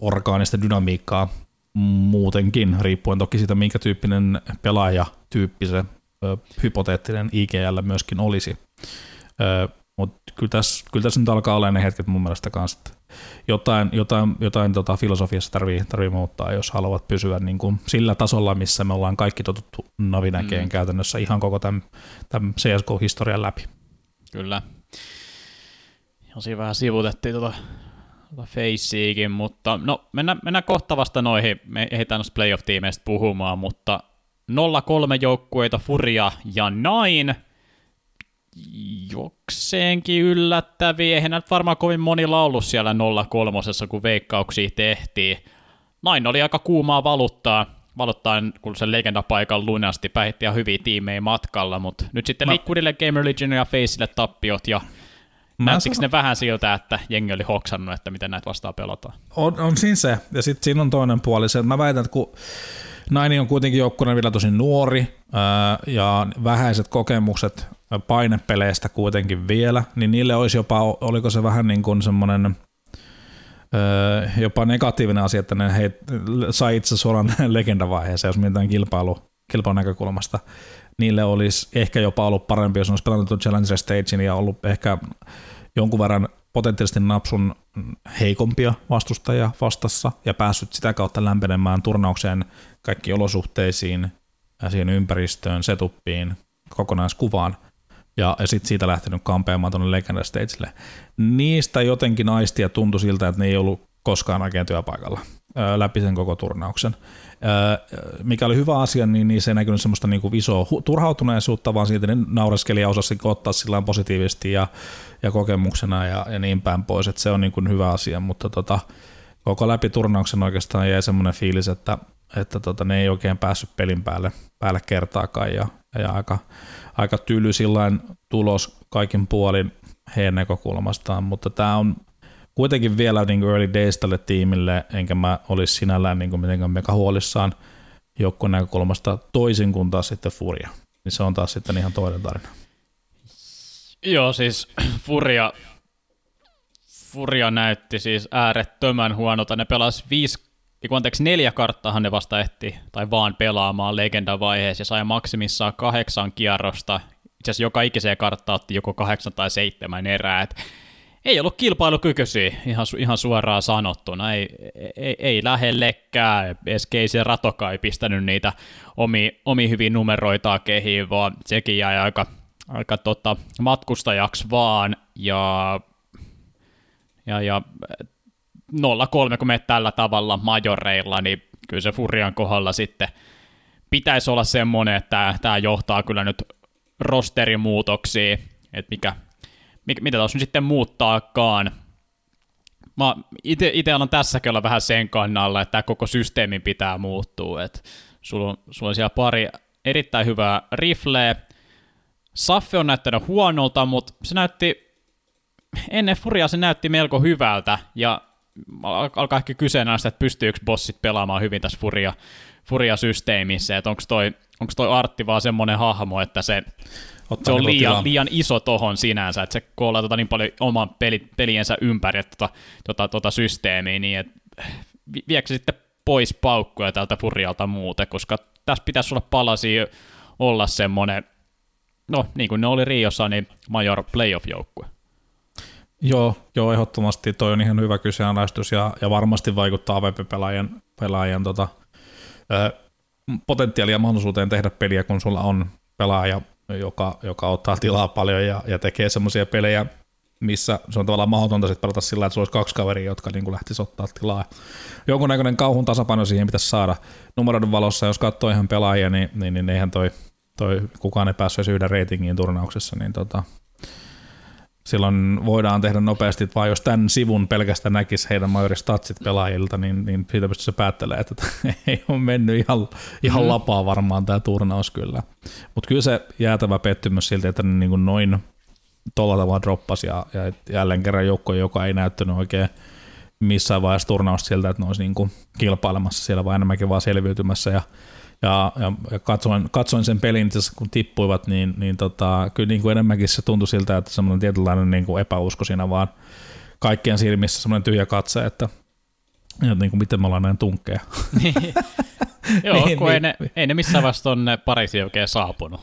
orgaanista dynamiikkaa muutenkin, riippuen toki siitä, minkä tyyppinen pelaajatyyppi se ö, hypoteettinen IGL myöskin olisi. Ö, mutta kyllä tässä, kyllä tässä nyt alkaa olla ne hetket mun mielestä kanssa, että jotain, jotain, jotain tota filosofiassa tarvii, tarvii muuttaa, jos haluavat pysyä niin kuin sillä tasolla, missä me ollaan kaikki totuttu Navinäkeen mm. käytännössä ihan koko tämän, tämän CSGO-historian läpi. Kyllä. Ja siinä vähän sivutettiin tuota, tuota Faceikin, mutta no mennään, mennään kohta vasta noihin, me ehditään noista playoff-tiimeistä puhumaan, mutta 0-3 joukkueita Furia ja Nine – jokseenkin yllättäviä. Eihän nyt varmaan kovin moni laulu siellä 03, kun veikkauksia tehtiin. Nain oli aika kuumaa valuttaa, valuttaa kun se legendapaikan lunasti päihitti ja hyviä tiimejä matkalla, mutta nyt sitten Mä... Liquidille, Gamer Legion ja Faceille tappiot ja Näyttikö sanon... ne vähän siltä, että jengi oli hoksannut, että miten näitä vastaan pelataan? On, on siinä se, ja sitten siinä on toinen puoli se, että mä väitän, että kun Naini on kuitenkin joukkueena vielä tosi nuori ää, ja vähäiset kokemukset painepeleistä kuitenkin vielä, niin niille olisi jopa, oliko se vähän niin kuin semmoinen jopa negatiivinen asia, että ne hei, sai itse suoraan <laughs> legendavaiheeseen, jos mietitään kilpailu, kilpailun näkökulmasta. Niille olisi ehkä jopa ollut parempi, jos olisi pelannut Challenger Stagein ja ollut ehkä jonkun verran potentiaalisesti napsun heikompia vastustajia vastassa ja päässyt sitä kautta lämpenemään turnaukseen kaikki olosuhteisiin, siihen ympäristöön, setuppiin, kokonaiskuvaan ja, ja sitten siitä lähtenyt kampeamaan tuonne Legend Stagelle. Niistä jotenkin aistia tuntui siltä, että ne ei ollut koskaan oikein työpaikalla läpi sen koko turnauksen. Mikä oli hyvä asia, niin, niin se ei näkynyt semmoista niin kuin isoa turhautuneisuutta, vaan siitä ne naureskeli ja osasi ottaa sillä positiivisesti ja, ja kokemuksena ja, ja niin päin pois, että se on niin kuin hyvä asia, mutta tota, koko läpi turnauksen oikeastaan jäi semmoinen fiilis, että, että tota, ne ei oikein päässyt pelin päälle, päälle kertaakaan ja, ja aika, aika tyly sillain tulos kaikin puolin heidän näkökulmastaan, mutta tämä on kuitenkin vielä niin early days tälle tiimille, enkä mä olisi sinällään niin mitenkään mega huolissaan joukkueen näkökulmasta toisin kuin taas sitten Furia. Niin se on taas sitten ihan toinen tarina. Joo, siis <clears throat> Furia, Furia näytti siis äärettömän huonolta. Ne pelasi viisi, anteeksi, neljä karttahan ne vasta ehti, tai vaan pelaamaan legendavaiheessa ja sai maksimissaan kahdeksan kierrosta. Itse asiassa joka ikiseen karttaan otti joko kahdeksan tai seitsemän erää. Et ei ollut kilpailukykyisiä, ihan, ihan suoraan sanottuna. Ei, ei, ei lähellekään, edes Keisi Ratoka ei pistänyt niitä omi, omi hyvin numeroitaan kehiin, vaan sekin jäi aika, aika tota, matkustajaksi vaan, ja, ja, ja 0-3, kun menet tällä tavalla majoreilla, niin kyllä se Furian kohdalla sitten pitäisi olla semmoinen, että tämä johtaa kyllä nyt rosterimuutoksiin, että mikä, mitä tuossa nyt sitten muuttaakaan. Mä itse olen tässä kyllä vähän sen kannalla, että tämä koko systeemi pitää muuttua. Et sulla, on, sulla on siellä pari erittäin hyvää rifleä. Saffe on näyttänyt huonolta, mutta se näytti, ennen Furia se näytti melko hyvältä, ja alkaa ehkä kyseenalaista, että pystyykö bossit pelaamaan hyvin tässä Furia, Furia-systeemissä, että onko toi, onko toi Artti vaan semmoinen hahmo, että se Ottaa se on niinku liian, liian iso tohon sinänsä, että se koolaa tota niin paljon oman peli, peliensä ympäri tota, tota, tota systeemiä, niin että viekö sitten pois paukkuja tältä Furialta muuten, koska tässä pitäisi olla palasia olla semmoinen, no niin kuin ne oli Riossa, niin major playoff-joukkue. Joo, joo, ehdottomasti toi on ihan hyvä kyseenalaistus ja, ja varmasti vaikuttaa AVP-pelaajan pelaajan, tota, potentiaalia ja mahdollisuuteen tehdä peliä, kun sulla on pelaaja joka, joka ottaa tilaa paljon ja, ja tekee semmoisia pelejä, missä se on tavallaan mahdotonta sitten pelata sillä, että sulla olisi kaksi kaveria, jotka niin lähtisivät ottaa tilaa. Jonkunnäköinen kauhun tasapaino siihen pitäisi saada. Numeroiden valossa, jos katsoo ihan pelaajia, niin, niin, niin eihän toi, toi kukaan ei päässyt yhden reitingiin turnauksessa, niin tota, silloin voidaan tehdä nopeasti, että vaan jos tämän sivun pelkästään näkisi heidän majoristatsit pelaajilta, niin, niin siitä pystyy päättelemään, että <laughs> ei ole mennyt ihan, ihan mm. lapaa varmaan tämä turnaus kyllä. Mutta kyllä se jäätävä pettymys silti, että ne niin kuin noin tuolla tavalla droppasi ja, ja jälleen kerran joukko, joka ei näyttänyt oikein missään vaiheessa turnausta siltä, että ne olisi niin kuin kilpailemassa siellä, vaan enemmänkin vaan selviytymässä ja ja, ja, ja katsoin, katsoin, sen pelin, kun tippuivat, niin, niin tota, kyllä niin kuin enemmänkin se tuntui siltä, että semmoinen tietynlainen niin kuin epäusko siinä vaan kaikkien silmissä semmoinen tyhjä katse, että, että niin kuin miten me ollaan näin tunkkeja. <laughs> Joo, niin, kun niin, ei, ne, ei ne missään vaiheessa tuonne Pariisiin oikein saapunut.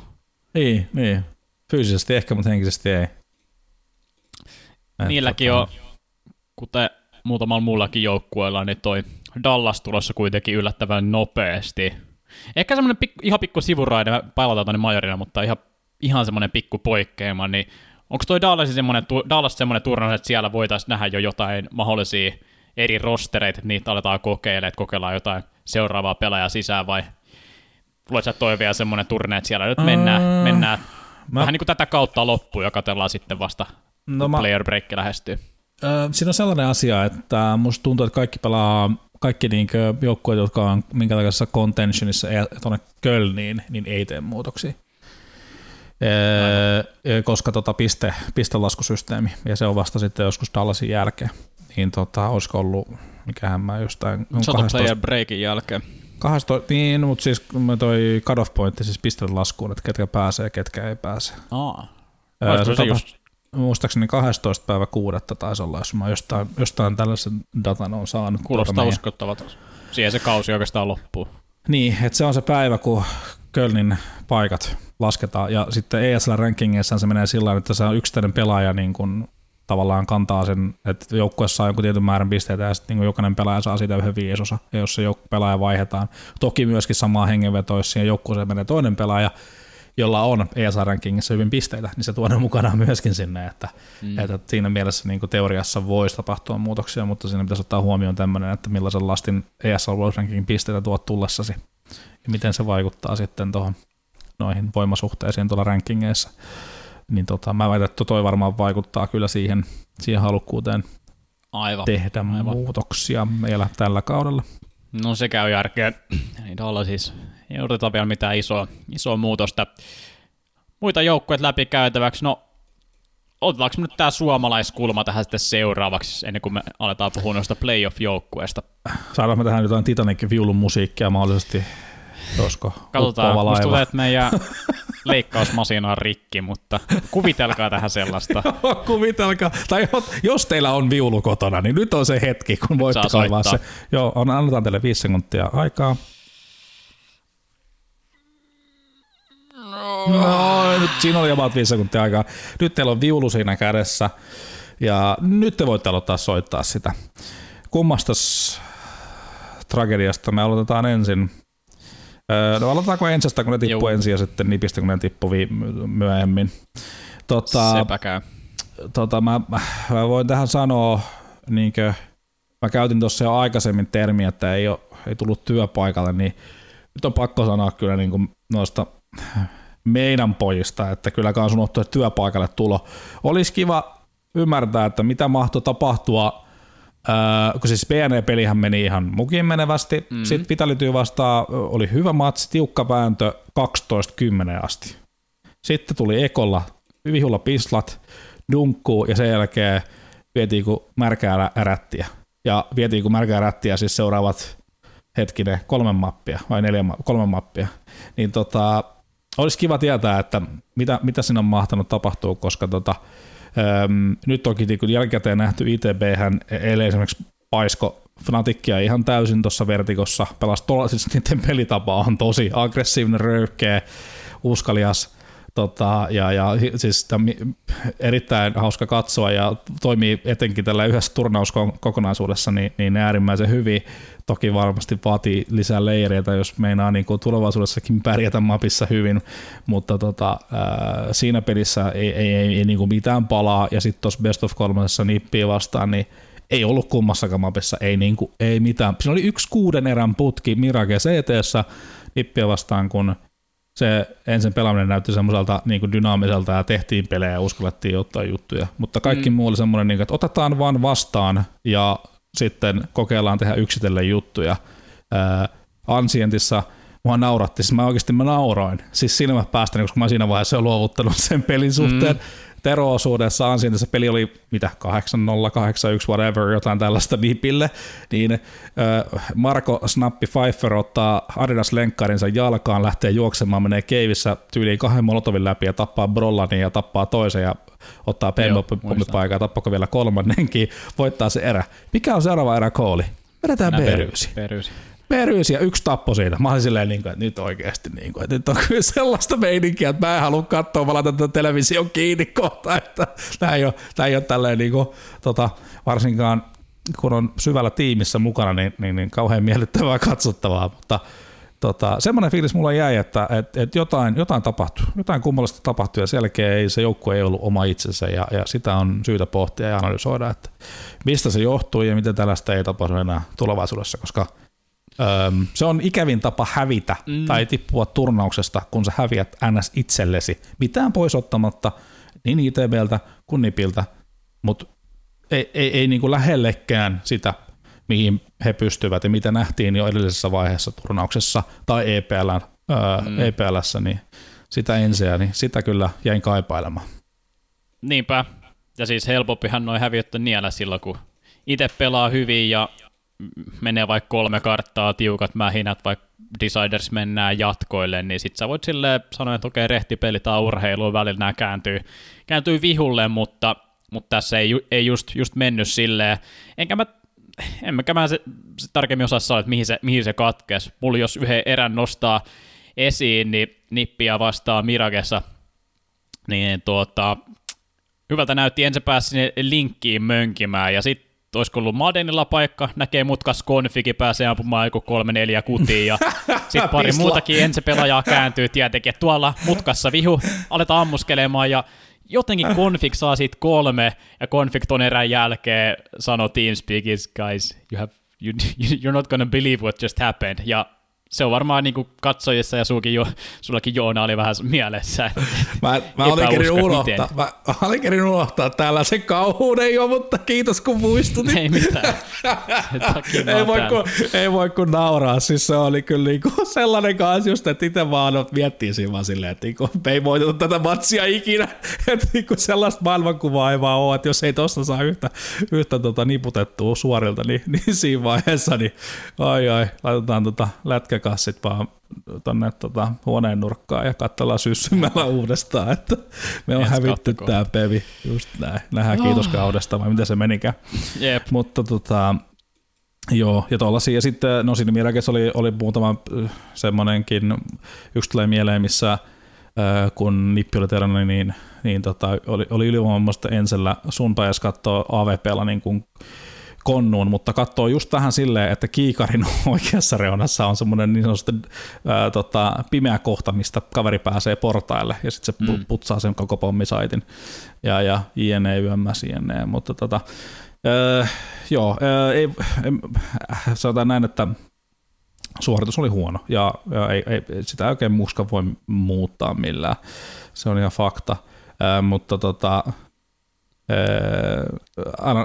Niin, niin. Fyysisesti ehkä, mutta henkisesti ei. Niilläkin tota... on, kuten muutamalla muullakin joukkueella, niin toi Dallas tulossa kuitenkin yllättävän nopeasti – Ehkä semmoinen pikku, ihan pikku sivuraide, me palataan tuonne Majorina, mutta ihan, ihan semmoinen pikku poikkeama, niin onko toi Dallas semmoinen, Dallas semmoinen turnaus, että siellä voitaisiin nähdä jo jotain mahdollisia eri rostereita, että niitä aletaan kokeilemaan, että kokeillaan jotain seuraavaa pelaajaa sisään, vai luuletko toi vielä semmoinen turne, että siellä nyt mennään, uh, mennään mä... vähän niin kuin tätä kautta loppuun ja katsellaan sitten vasta, no, mä... player break lähestyy. Siinä on sellainen asia, että musta tuntuu, että kaikki pelaa kaikki niin joukkueet, jotka on minkälaisessa contentionissa tuonne Kölniin, niin ei tee muutoksia. Ee, koska tota piste, pistelaskusysteemi, ja se on vasta sitten joskus Dallasin jälkeen. Niin tota, olisiko ollut, mikähän mä jostain... 12 player breakin jälkeen. 12, niin, mutta siis toi cut-off pointti, siis pistelaskuun, että ketkä pääsee, ketkä ei pääse. Aa. Öö, se, se just... Muistaakseni 12. päivä kuudetta taisi olla, jos mä jostain, jostain tällaisen datan on saanut. Kuulostaa tuota uskottavalta. Siihen se kausi oikeastaan loppuu. Niin, että se on se päivä, kun Kölnin paikat lasketaan. Ja sitten ESL-rankingeissa se menee sillä että se on yksittäinen pelaaja niin kuin tavallaan kantaa sen, että joukkueessa on jonkun tietyn määrän pisteitä ja sitten niin jokainen pelaaja saa siitä yhden viisosa. Ja jos se pelaaja vaihdetaan, toki myöskin samaa hengenvetoa, jos siihen joukkueeseen menee toinen pelaaja, jolla on ESA-rankingissa hyvin pisteitä, niin se tuodaan mukana myöskin sinne, että, mm. että siinä mielessä niin teoriassa voisi tapahtua muutoksia, mutta siinä pitäisi ottaa huomioon tämmöinen, että millaisen lastin World Rankingin pisteitä tuot tullessasi ja miten se vaikuttaa sitten tuohon noihin voimasuhteisiin tuolla rankingeissa. Niin tota, mä väitän, että toi varmaan vaikuttaa kyllä siihen, siihen halukkuuteen Aivan. tehdä Aivan. muutoksia meillä tällä kaudella. No se käy järkeen. Niin tuolla siis ei odoteta vielä mitään isoa, isoa muutosta. Muita joukkueet läpi käytäväksi. No, otetaanko nyt tämä suomalaiskulma tähän sitten seuraavaksi, ennen kuin me aletaan puhua noista playoff-joukkueesta? Saadaan me tähän jotain Titanic viulun musiikkia mahdollisesti Josko Katsotaan, musta tulee, että meidän leikkausmasina on rikki, mutta kuvitelkaa tähän sellaista. <laughs> kuvitelkaa. Tai jos teillä on viulu kotona, niin nyt on se hetki, kun voitte kaivaa se. Joo, annetaan teille viisi sekuntia aikaa. No, nyt siinä oli about viisi sekuntia aikaa. Nyt teillä on viulu siinä kädessä ja nyt te voitte aloittaa soittaa sitä. Kummastas tragediasta me aloitetaan ensin? No aloitetaanko ensistä, kun ne tippuu ensin ja sitten nipistä, kun ne tippuu myöhemmin. Tota, Sepä käy. Tota, mä, mä, voin tähän sanoa, niin kuin, mä käytin tuossa jo aikaisemmin termiä, että ei, ole, ei tullut työpaikalle, niin nyt on pakko sanoa kyllä niin kuin noista meidän pojista, että kyllä unohtuu, että työpaikalle tulo. Olisi kiva ymmärtää, että mitä mahtoi tapahtua, äh, kun siis PNE-pelihän meni ihan mukin menevästi. Mm-hmm. Sitten Vitality vastaan oli hyvä matsi, tiukka vääntö 12-10 asti. Sitten tuli Ekolla vihulla pislat, dunkkuu ja sen jälkeen vietiin kuin märkää rättiä. Ja vietiin kuin märkää rättiä siis seuraavat hetkinen kolme mappia vai neljä, kolme mappia. Niin tota, olisi kiva tietää, että mitä, mitä siinä on mahtanut tapahtua, koska tota, äm, nyt toki kun jälkikäteen nähty ITB, hän eilen esimerkiksi paisko Fnatickia ihan täysin tuossa vertikossa, pelasi to, siis niiden pelitapa on tosi aggressiivinen, röyhkeä, uskalias, Tota, ja, ja siis erittäin hauska katsoa ja toimii etenkin tällä yhdessä turnauskokonaisuudessa niin, niin äärimmäisen hyvin. Toki varmasti vaatii lisää leireitä, jos meinaa niin kuin tulevaisuudessakin pärjätä mapissa hyvin, mutta tota, ää, siinä pelissä ei, ei, ei, ei niin kuin mitään palaa, ja sitten tuossa Best of kolmessa nippiä vastaan, niin ei ollut kummassakaan mapissa, ei, niin kuin, ei mitään. Siinä oli yksi kuuden erän putki Mirage ct nippiä vastaan, kun se ensin pelaaminen näytti semmoiselta niin kuin dynaamiselta ja tehtiin pelejä ja uskallettiin ottaa juttuja, mutta kaikki mm. muu oli semmoinen, niin kuin, että otetaan vaan vastaan ja sitten kokeillaan tehdä yksitellen juttuja. Ää, Ansientissa mua nauratti, siis mä oikeasti mä nauroin, siis silmät päästä, koska mä siinä vaiheessa jo luovuttanut sen pelin suhteen. Mm. Tero-osuudessa se peli oli mitä 8-0, 8-1, whatever, jotain tällaista nipille, niin Marko Snappi Pfeiffer ottaa Adidas lenkkarinsa jalkaan, lähtee juoksemaan, menee keivissä tyyliin kahden molotovin läpi ja tappaa Brollanin ja tappaa toisen ja ottaa paikan ja tappako vielä kolmannenkin, voittaa se erä. Mikä on seuraava erä kooli? Vedetään. Beryysi. Perys ja yksi tappo siitä. Mä olin silleen, niin kuin, että nyt oikeasti, niin kuin, että nyt on kyllä sellaista meininkiä, että mä en halua katsoa, mä tätä television kiinni kohta, että tämä ei ole, tämä ei ole tälleen niin kuin, tota, varsinkaan kun on syvällä tiimissä mukana, niin, niin, niin kauhean miellyttävää katsottavaa, mutta tota, semmoinen fiilis mulla jäi, että et, et jotain, jotain tapahtui, jotain kummallista tapahtui ja selkeä ei, se joukkue ei ollut oma itsensä ja, ja sitä on syytä pohtia ja analysoida, että mistä se johtuu ja miten tällaista ei tapahdu enää tulevaisuudessa, koska – Öm, se on ikävin tapa hävitä mm. tai tippua turnauksesta, kun sä häviät ns. itsellesi. Mitään pois ottamatta niin ITBltä kuin NIPiltä, mutta ei, ei, ei niin kuin lähellekään sitä, mihin he pystyvät ja mitä nähtiin jo edellisessä vaiheessa turnauksessa tai EPL, öö, mm. EPLssä, niin sitä ensiä, niin sitä kyllä jäin kaipailemaan. Niinpä, ja siis helpompihan noin häviöt niellä silloin, kun itse pelaa hyvin ja menee vaikka kolme karttaa, tiukat mähinät, vaikka Deciders mennään jatkoille, niin sit sä voit silleen sanoa, että okei, rehtipeli tai urheilu välillä nämä kääntyy, kääntyy vihulle, mutta, mutta tässä ei, ei just, just mennyt silleen. Enkä mä, enkä mä se, se tarkemmin osaa sanoa, että mihin se, mihin se katkesi. Mulla jos yhden erän nostaa esiin, niin nippiä vastaa Miragessa, niin tuota, hyvältä näytti, ensin pääsi sinne linkkiin mönkimään, ja sitten olisiko ollut Madenilla paikka, näkee mutkas konfigi, pääsee ampumaan joku kolme neljä kutiin, ja <laughs> sitten pari muutakin ensipelaajaa kääntyy tietenkin, että tuolla mutkassa vihu, aletaan ammuskelemaan, ja jotenkin konfig saa siitä kolme, ja konfig ton erän jälkeen sanoo TeamSpeakissa, guys, you have, you, <laughs> you're not gonna believe what just happened, ja se on varmaan niin kuin katsojissa ja suukin jo, sullakin Joona oli vähän mielessä. Mä, mä olin kerin unohtaa, mä, mä olin kerin unohtaa tällaisen kauhuuden jo, mutta kiitos kun muistutit. ei mitään. ei, voi kun, ei voi kun nauraa, siis se oli kyllä niinku sellainen kanssa just, että itse vaan miettii siinä vaan silleen, että niinku, ei voiteta tätä matsia ikinä, <laughs> että niinku sellaista maailmankuvaa ei vaan ole, että jos ei tosta saa yhtä, yhtä tota niputettua suorilta, niin, niin siinä vaiheessa, niin ai ai, laitetaan tota lätkä kassit vaan tonne tota, huoneen nurkkaan ja katsellaan syssymällä uudestaan, että me on hävitty tämä pevi. Just näin. Nähdään oh. kiitos kaudesta, vai miten se menikään. Yep. Mutta tota, Joo, ja tuollaisia. Ja sitten, no siinä Mirakes oli, oli muutama äh, semmoinenkin, yksi tulee mieleen, missä äh, kun Nippi oli terännyt, niin, niin tota, oli, oli ylivoimaista Ensellä sun pääs katsoa AVPlla niin kuin konnuun, mutta katsoo just tähän silleen, että kiikarin <laughs> oikeassa reunassa on semmoinen niin sanotusti ää, tota, pimeä kohta, mistä kaveri pääsee portaille ja sitten se mm. putsaa sen koko pommisaitin ja, ja jne, yömmäs, jne. Mutta tota, ää, joo, ää, ei, ei, sanotaan näin, että suoritus oli huono ja, ja ei, ei, sitä ei oikein muska voi muuttaa millään. Se on ihan fakta. Ää, mutta tota, Öö,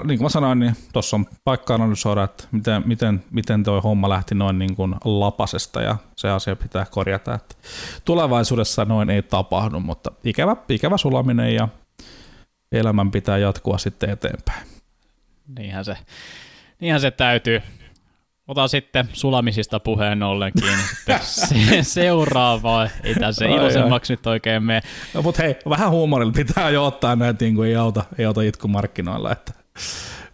niin kuin mä sanoin, niin tuossa on paikka analysoida, että miten, miten, miten tuo homma lähti noin niin kuin lapasesta ja se asia pitää korjata. Että tulevaisuudessa noin ei tapahdu, mutta ikävä, ikävä sulaminen ja elämän pitää jatkua sitten eteenpäin. Niinhän se, niinhän se täytyy. Ota sitten sulamisista puheen ollenkin. se, seuraava, ei tässä iloisemmaksi nyt oikein mene. No, mutta hei, vähän huumorilla pitää jo ottaa näitä, niin kuin ei auta, ei auta itku markkinoilla, että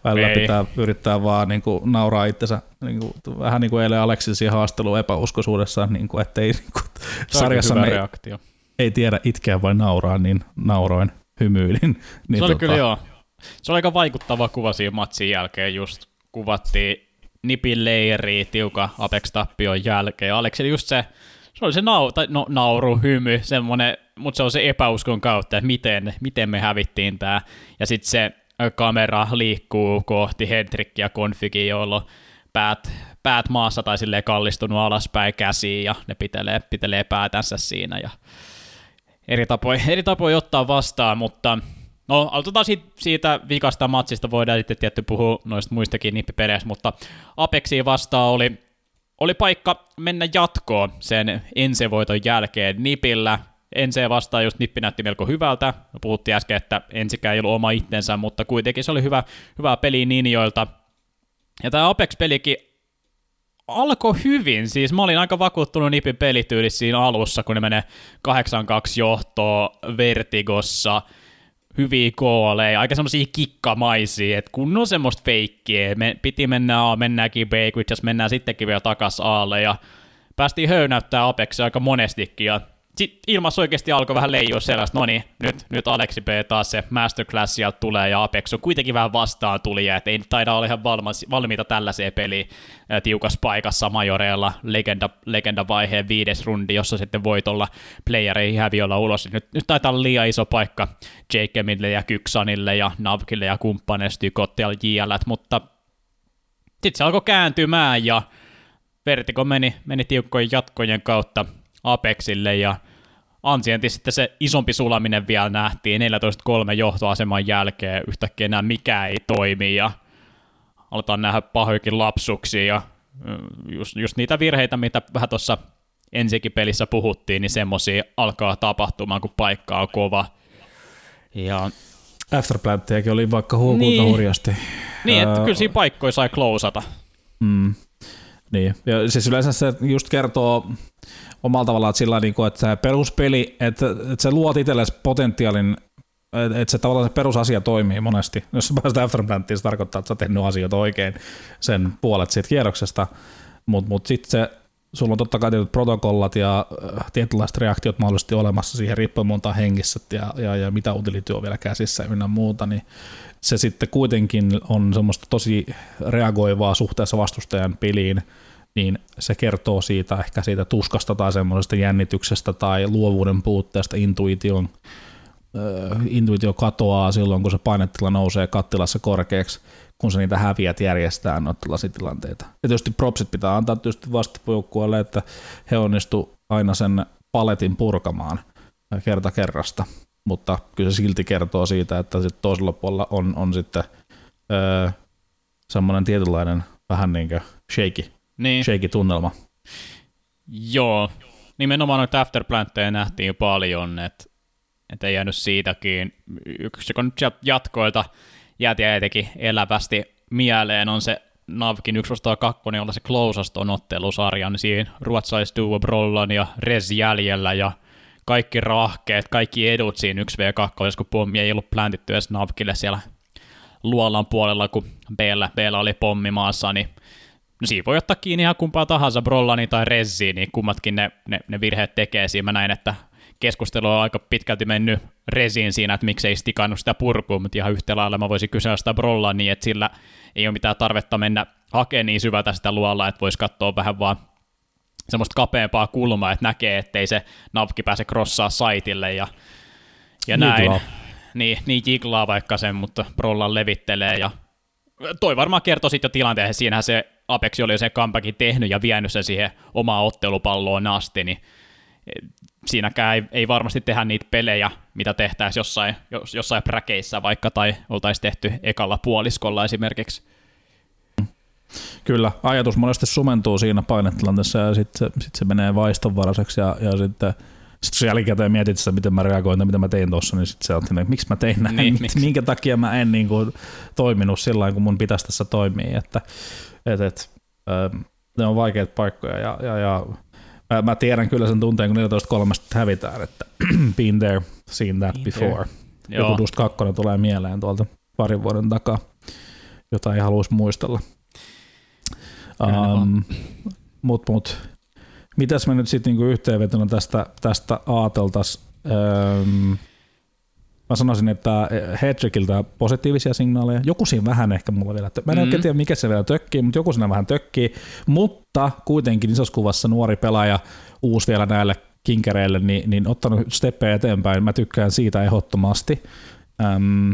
välillä ei. pitää yrittää vaan niin kuin, nauraa itsensä, niin kuin, vähän niin kuin eilen Aleksin haastelu epäuskoisuudessa, niin kuin, ettei niin kuin, sarjassa me reaktio. ei tiedä itkeä vai nauraa, niin nauroin, hymyilin. Niin, se oli tota... kyllä joo. Se oli aika vaikuttava kuva siinä matsin jälkeen, just kuvattiin nipin leiri tiuka Apex-tappion jälkeen. Aleksilla just se, se oli se nau, tai no, nauru, hymy, semmoinen, mutta se on se epäuskon kautta, että miten, miten me hävittiin tämä. Ja sitten se kamera liikkuu kohti Hendrikkiä konfigi, jolloin päät, päät maassa tai silleen kallistunut alaspäin käsiin ja ne pitelee, pitelee päätänsä siinä ja eri tapoja, eri tapoja ottaa vastaan, mutta No, aloitetaan siitä, siitä vikasta matsista, voidaan sitten tietty puhua noista muistakin nippipeleissä, mutta Apexiin vastaan oli, oli paikka mennä jatkoon sen ensivoiton jälkeen nipillä. Ense vastaan just nippi näytti melko hyvältä. Puhuttiin äsken, että ensikään ei ollut oma itsensä, mutta kuitenkin se oli hyvä, hyvää peli Ninjoilta. Ja tämä Apex-pelikin alkoi hyvin, siis mä olin aika vakuuttunut Nipin pelityylissä siinä alussa, kun ne menee 8-2 johtoa Vertigossa – hyviä kooleja, aika semmoisia kikkamaisia, että kun on semmoista feikkiä, me piti mennä A, mennäänkin B, itse mennään sittenkin vielä takas Aalle, ja päästiin höynäyttää Apexia aika monestikin, ja sitten ilmassa oikeasti alkoi vähän leijua sellaista, no niin, nyt, nyt Aleksi B taas se masterclass sieltä tulee ja Apex on kuitenkin vähän vastaan tulija, että ei taida olla ihan valmis, valmiita tällaiseen peliin tiukas paikassa Majoreella legenda, legenda vaiheen viides rundi, jossa sitten voit olla playereihin häviöllä ulos. Nyt, nyt taitaa olla liian iso paikka Jakemille ja Kyksanille ja Navkille ja kumppaneille, Tykotte ja JL, mutta sitten se alkoi kääntymään ja Vertigo meni, meni tiukkojen jatkojen kautta Apexille ja ansienti sitten se isompi sulaminen vielä nähtiin 14-3 johtoaseman jälkeen, yhtäkkiä enää mikä ei toimi ja aletaan nähdä pahoikin lapsuksia ja just, just niitä virheitä, mitä vähän tuossa ensikin pelissä puhuttiin, niin semmoisia alkaa tapahtumaan, kun paikka on kova. Ja Afterplanttejakin oli vaikka huukulta niin. hurjasti. Niin, että kyllä siinä paikkoja sai klousata. Mm. Niin, ja siis yleensä se just kertoo omalla tavallaan, että, sillä niin kuin, että peruspeli, että, että se luot itsellesi potentiaalin, että se tavallaan se perusasia toimii monesti. Jos sä pääset Afterplanttiin, se tarkoittaa, että sä oot tehnyt asioita oikein sen puolet siitä kierroksesta, mutta mut sitten se sulla on totta kai tietyt protokollat ja äh, tietynlaiset reaktiot mahdollisesti olemassa siihen riippuen monta hengissä ja, ja, ja mitä utility on vielä käsissä ynnä muuta, niin se sitten kuitenkin on semmoista tosi reagoivaa suhteessa vastustajan peliin, niin se kertoo siitä ehkä siitä tuskasta tai semmoisesta jännityksestä tai luovuuden puutteesta. Intuition, intuitio katoaa silloin, kun se painetila nousee kattilassa korkeaksi, kun sä niitä häviät järjestää noita tällaisia tilanteita. Ja tietysti propsit pitää antaa tietysti vastapujoukkueelle, että he onnistu aina sen paletin purkamaan kerta kerrasta, mutta kyllä se silti kertoo siitä, että sit toisella puolella on, on sitten öö, semmoinen tietynlainen vähän niin kuin shaky, niin. shaky tunnelma. Joo, nimenomaan noita afterplantteja nähtiin paljon, että et ei jäänyt siitäkin. Yksi, kun nyt jatkoilta jäätiä etenkin elävästi mieleen on se Navkin 1 2, jolla se Closaston ottelusarjan niin siinä ruotsalaisduo Brollan ja Rez jäljellä ja kaikki rahkeet, kaikki edut siinä 1v2, kun pommi ei ollut plantittu edes Navkille siellä luolan puolella, kun Bella oli pommimaassa, niin no siinä voi ottaa kiinni ihan kumpaa tahansa, Brollani tai Rezzi, niin kummatkin ne, ne, ne virheet tekee. Siinä mä näin, että keskustelu on aika pitkälti mennyt resiin siinä, että miksei stikannut sitä purkua, mutta ihan yhtä lailla mä voisin kysyä sitä brollaa niin, että sillä ei ole mitään tarvetta mennä hakemaan niin syvältä sitä luolla, että voisi katsoa vähän vaan semmoista kapeampaa kulmaa, että näkee, ettei se navki pääse crossaa saitille ja, ja näin. Niin, niin jiglaa vaikka sen, mutta Brollan levittelee ja toi varmaan kertoo sitten jo tilanteen, siinähän se Apex oli jo sen comebackin tehnyt ja vienyt sen siihen omaa ottelupalloon asti, niin siinäkään ei, ei varmasti tehdä niitä pelejä, mitä tehtäisiin jossain, jossain präkeissä vaikka, tai oltaisiin tehty ekalla puoliskolla esimerkiksi. Kyllä, ajatus monesti sumentuu siinä painetilanteessa ja sitten se, sit se menee vaistonvaraiseksi ja, ja sitten sitten jos jälkikäteen mietit sitä, miten mä reagoin tai mitä mä tein tuossa, niin sitten se on, että miksi mä tein näin, niin, <laughs> miksi? minkä takia mä en niin kuin, toiminut sillä kun mun pitäisi tässä toimia. Että, et, et, äh, ne on vaikeita paikkoja ja, ja, ja Mä, mä tiedän kyllä sen tunteen, kun 14.3. hävitään, että <clears throat> been there, seen that been before. There. Joku Dust 2 tulee mieleen tuolta parin vuoden takaa, jota ei haluaisi muistella. Um, mut, mut, mitäs me nyt sitten niinku yhteenvetona tästä, tästä aateltas? Um, Mä sanoisin, että Hedrickiltä positiivisia signaaleja. Joku siinä vähän ehkä mulla vielä. Mä en mm. oikein tiedä, mikä se vielä tökkii, mutta joku siinä vähän tökkii. Mutta kuitenkin isossa kuvassa nuori pelaaja, uusi vielä näille kinkereille, niin, niin ottanut steppejä eteenpäin. Mä tykkään siitä ehdottomasti. Ähm,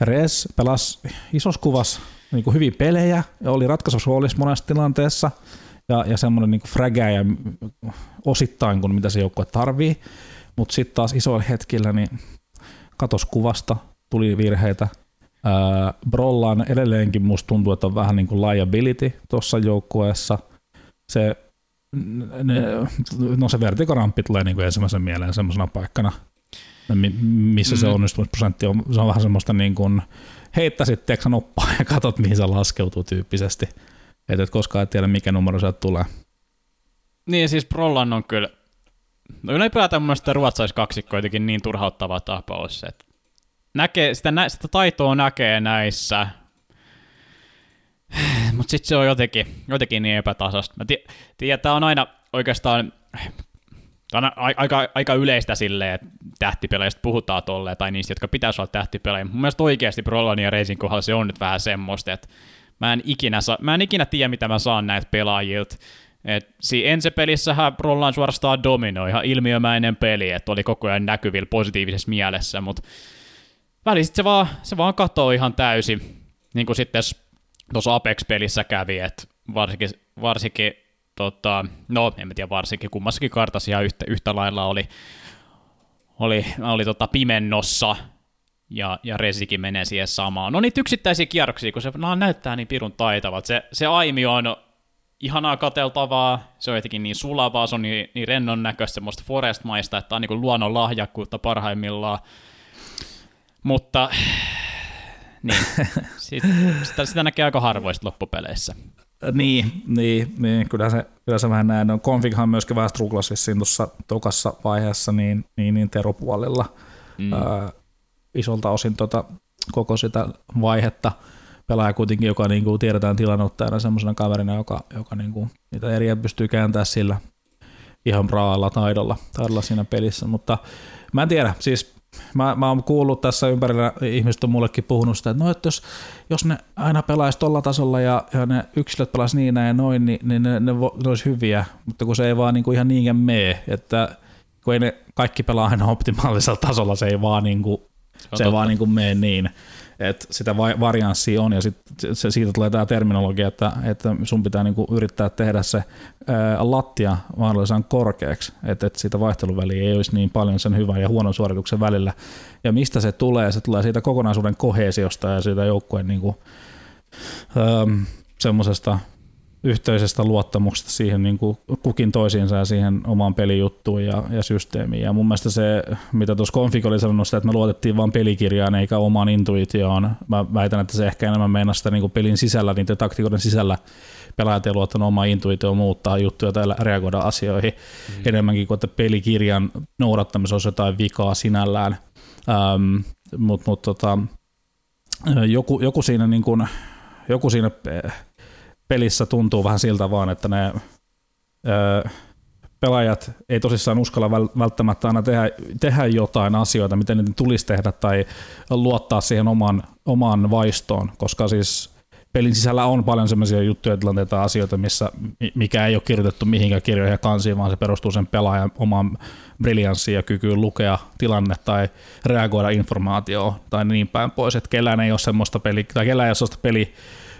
Res pelasi isossa kuvassa niin kuin hyvin pelejä ja oli ratkaisussa monessa tilanteessa ja, ja semmoinen niin frägäjä osittain kuin mitä se joukkue tarvii. Mutta sitten taas isoilla hetkillä niin katos kuvasta, tuli virheitä. Ää, Brollaan edelleenkin musta tuntuu, että on vähän niin kuin liability tuossa joukkueessa. Se, ne, no se vertikoramppi tulee niin kuin ensimmäisen mieleen semmoisena paikkana, missä mm. se onnistumisprosentti on, se on vähän semmoista niin kuin, heittäisit tiedätkö, noppaa ja katsot, mihin se laskeutuu tyyppisesti. Et et koskaan et tiedä, mikä numero sieltä tulee. Niin, siis Brollan on kyllä No ylipäätään mun mielestä ruotsalaiskaksikko jotenkin niin turhauttava tapaus, että näkee, sitä, nä, sitä taitoa näkee näissä, <sighs> mutta sitten se on jotenkin, jotenkin niin epätasasta. Mä tiedän, tämä on aina oikeastaan Tämä on aika, aika yleistä silleen, että tähtipeleistä puhutaan tolleen, tai niistä, jotka pitäisi olla tähtipelejä. Mun mielestä oikeasti Prolani ja Racing kohdalla se on nyt vähän semmoista, että mä en ikinä, saa, mä en ikinä tiedä, mitä mä saan näitä pelaajilta. Et si ensipelissähän Rollaan suorastaan dominoi, ihan ilmiömäinen peli, että oli koko ajan näkyvillä positiivisessa mielessä, mutta välissä se vaan, se vaan katoo ihan täysin, niin kuin sitten tuossa Apex-pelissä kävi, että varsinkin, varsinkin tota, no en tiedä varsinkin, kummassakin kartassa ihan yhtä, yhtä lailla oli, oli, oli tota pimennossa, ja, ja Resikin menee siihen samaan. No niitä yksittäisiä kierroksia, kun se no, näyttää niin pirun taitavat. Se, se Aimi on ihanaa kateltavaa, se on jotenkin niin sulavaa, se on niin, niin rennon näköistä, semmoista forest-maista, että on niin luonnon lahjakkuutta parhaimmillaan. Mutta niin, <laughs> sitä, sitä näkee aika harvoista loppupeleissä. Niin, niin, niin kyllä, se, kyllä se vähän näin. No, Confighan myöskin vähän strugglas vissiin tuossa tokassa vaiheessa niin, niin, niin teropuolella mm. ää, isolta osin tota, koko sitä vaihetta. Pelaaja kuitenkin, joka niin kuin tiedetään tilannuttajana semmoisena kaverina, joka, joka niin kuin, niitä eriä pystyy kääntämään sillä ihan braalla taidolla, taidolla siinä pelissä, mutta mä en tiedä, siis mä, mä oon kuullut tässä ympärillä, ihmiset on mullekin puhunut sitä, että no, että jos, jos ne aina pelaisi tuolla tasolla ja, ja ne yksilöt pelaisi niin ja noin, niin, niin ne, ne, vo, ne olisi hyviä, mutta kun se ei vaan niin kuin ihan niinkään mene, että kun ei ne kaikki pelaa aina optimaalisella tasolla, se ei vaan, niin kuin, se, ei vaan niin kuin mene niin että sitä varianssia on ja sit se, siitä tulee tämä terminologia, että, että sun pitää niinku yrittää tehdä se ää, lattia mahdollisimman korkeaksi, että, että siitä vaihteluväliä ei olisi niin paljon sen hyvän ja huonon suorituksen välillä. Ja mistä se tulee? Se tulee siitä kokonaisuuden kohesiosta ja siitä joukkueen niinku, semmoisesta yhteisestä luottamuksesta siihen niin kuin kukin toisiinsa ja siihen omaan pelijuttuun ja, ja systeemiin. Ja mun mielestä se, mitä tuossa Config oli sanonut sitä, että me luotettiin vain pelikirjaan eikä omaan intuitioon. Mä väitän, että se ehkä enemmän meinaa sitä niin kuin pelin sisällä, niiden taktikoiden sisällä pelaajat ei luottanut omaa intuitioon muuttaa juttuja tai reagoida asioihin mm. enemmänkin kuin, että pelikirjan noudattamisessa olisi jotain vikaa sinällään. Ähm, Mutta mut, tota, joku, joku siinä niin kuin, joku siinä pelissä tuntuu vähän siltä vaan, että ne öö, pelaajat ei tosissaan uskalla välttämättä aina tehdä, tehdä jotain asioita, miten niitä tulisi tehdä tai luottaa siihen oman, omaan vaistoon, koska siis pelin sisällä on paljon sellaisia juttuja, tilanteita asioita, missä, mikä ei ole kirjoitettu mihinkään kirjoihin ja kansiin, vaan se perustuu sen pelaajan omaan briljanssiin ja kykyyn lukea tilanne tai reagoida informaatioon tai niin päin pois, että kellään ei ole semmoista peli, tai kellään ei ole semmoista peli,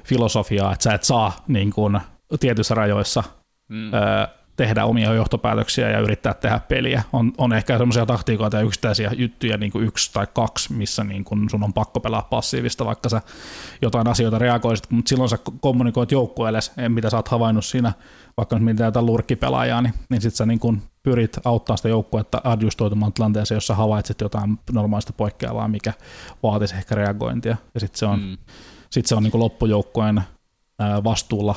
filosofiaa, että sä et saa niin kuin, tietyissä rajoissa mm. ö, tehdä omia johtopäätöksiä ja yrittää tehdä peliä. On, on ehkä semmoisia taktiikoita ja yksittäisiä juttuja niin kuin yksi tai kaksi, missä niin kuin sun on pakko pelaa passiivista, vaikka sä jotain asioita reagoisit, mutta silloin sä kommunikoit joukkueelle, mitä sä oot havainnut siinä, vaikka nyt mitä jotain lurkkipelaajaa, niin, niin sit sä niin kuin pyrit auttaa sitä joukkuetta adjustoitumaan tilanteeseen, jossa havaitset jotain normaalista poikkeavaa, mikä vaatisi ehkä reagointia, ja sitten se on mm sitten se on niin loppujoukkueen vastuulla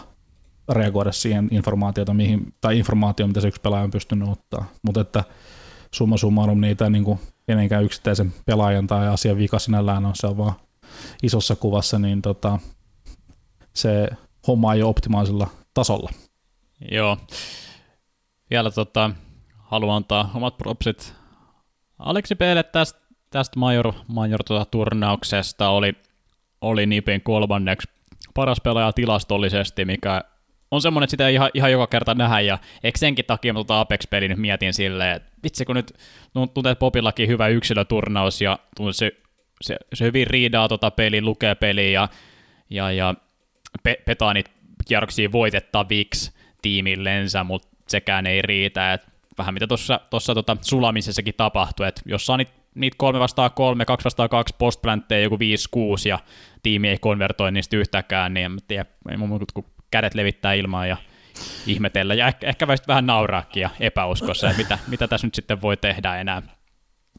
reagoida siihen informaatiota, mihin, tai informaatio, mitä se yksi pelaaja on pystynyt ottaa. Mutta että summa summarum niitä niin kuin kenenkään yksittäisen pelaajan tai asian vika sinällään on, se on vaan isossa kuvassa, niin tota, se homma ei ole optimaalisella tasolla. Joo. Vielä tota, haluan antaa omat propsit Aleksi Peelle tästä, tästä major, major tuota, turnauksesta. Oli oli Nipin kolmanneksi paras pelaaja tilastollisesti, mikä on semmoinen, että sitä ei ihan, ihan joka kerta nähdä, ja eikö senkin takia mä tuota Apex-peli nyt mietin silleen, että vitsi kun nyt tuntuu, että Popillakin hyvä yksilöturnaus, ja tuntuu, se, se, se, hyvin riidaa tota peli, lukee peliä, ja, ja, ja pe, petaa niitä kierroksia voitettaviksi tiimillensä, mutta sekään ei riitä, että vähän mitä tuossa tota, sulamisessakin tapahtui, että jos saa niitä niitä kolme vastaan kolme, kaksi vastaan kaksi postplantteja, joku 5-6 ja tiimi ei konvertoi niistä yhtäkään, niin en tiedä, ei mun kuin kädet levittää ilmaan ja ihmetellä ja ehkä, ehkä vähän nauraakin ja epäuskossa, että mitä, mitä tässä nyt sitten voi tehdä enää.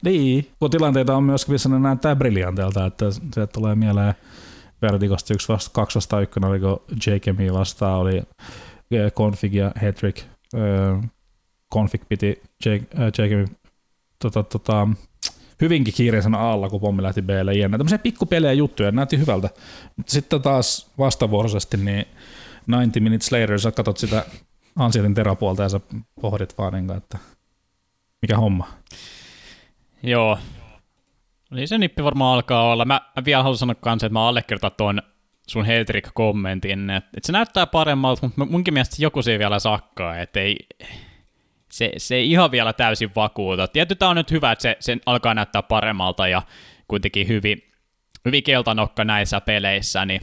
Niin, kun tilanteita on myös, missä ne näyttää briljanteelta, että se tulee mieleen Vertigosta yksi vasta, kaksi vastaan ykkönen, oliko Jakemi vastaan, oli Config ja Hedrick. Eh, Config piti Jakemi tota, tota, hyvinkin kiireisenä alla, kun pommi lähti Blle jenne. Tämmöisiä pikkupelejä juttuja, näytti hyvältä. Mutta sitten taas vastavuoroisesti, niin 90 Minutes Later, sä katsot sitä Ansietin terapuolta ja sä pohdit vaan, niin että mikä homma. Joo. Niin se nippi varmaan alkaa olla. Mä, mä vielä haluan sanoa kanssa, että mä allekirjoitan tuon sun Heldrick-kommentin, että, että se näyttää paremmalta, mutta munkin mielestä joku se vielä sakkaa, että ei, se, se ei ihan vielä täysin vakuuta. Tietysti tämä on nyt hyvä, että se, se alkaa näyttää paremmalta ja kuitenkin hyvin, hyvin keltanokka näissä peleissä, niin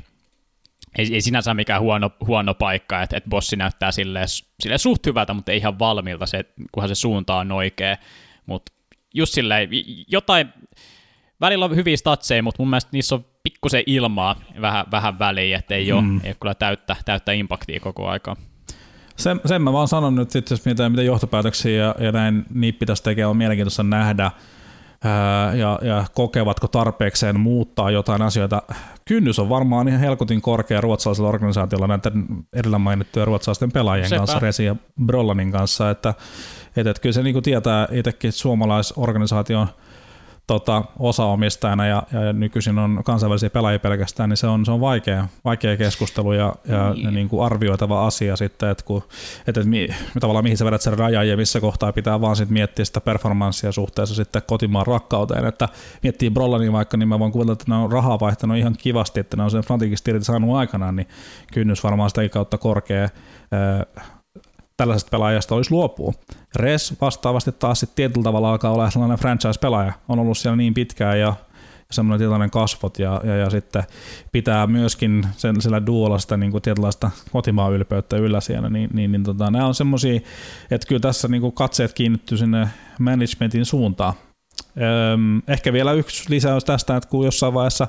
ei, ei sinänsä mikään huono, huono paikka, että, että bossi näyttää sille, sille suht hyvältä, mutta ei ihan valmiilta, se, kunhan se suunta on oikea. Mutta just silleen, jotain, välillä on hyviä statseja, mutta mun mielestä niissä on pikkusen ilmaa vähän, vähän väliin, että ei, mm. ole, ei ole kyllä täyttä, täyttä impaktia koko aikaa. Sen, sen mä vaan sanon nyt, sit, jos mitä, mitä johtopäätöksiä ja, ja näin niitä pitäisi tekemään, on mielenkiintoista nähdä, ää, ja, ja kokevatko tarpeekseen muuttaa jotain asioita. Kynnys on varmaan ihan helkutin korkea ruotsalaisella organisaatiolla näiden edellä mainittujen ruotsalaisten pelaajien Sepä. kanssa, Resi ja Brollanin kanssa, että, että, että kyllä se niin tietää itsekin suomalaisorganisaation tota, osaomistajana ja, ja, nykyisin on kansainvälisiä pelaajia pelkästään, niin se on, se on vaikea, vaikea keskustelu ja, ja Niin. niin kuin arvioitava asia sitten, että, kun, että, että mi, tavallaan mihin sä vedät sen rajan ja missä kohtaa pitää vaan sit miettiä sitä performanssia suhteessa sitten kotimaan rakkauteen, että miettii Brollanin vaikka, niin mä voin kuvitella, että ne on rahaa vaihtanut ihan kivasti, että ne on sen irti saanut aikanaan, niin kynnys varmaan sitä kautta korkea tällaisesta pelaajasta olisi luopua. Res vastaavasti taas sitten tietyllä tavalla alkaa olla sellainen franchise-pelaaja. On ollut siellä niin pitkään ja semmoinen tietynlainen kasvot ja, ja, ja sitten pitää myöskin sen, sillä duolla sitä niin kuin tietynlaista kotimaan ylpeyttä yllä siellä, niin, niin, niin tota, nämä on semmoisia, että kyllä tässä niin kuin katseet kiinnittyy sinne managementin suuntaan. Öm, ehkä vielä yksi lisäys tästä, että kun jossain vaiheessa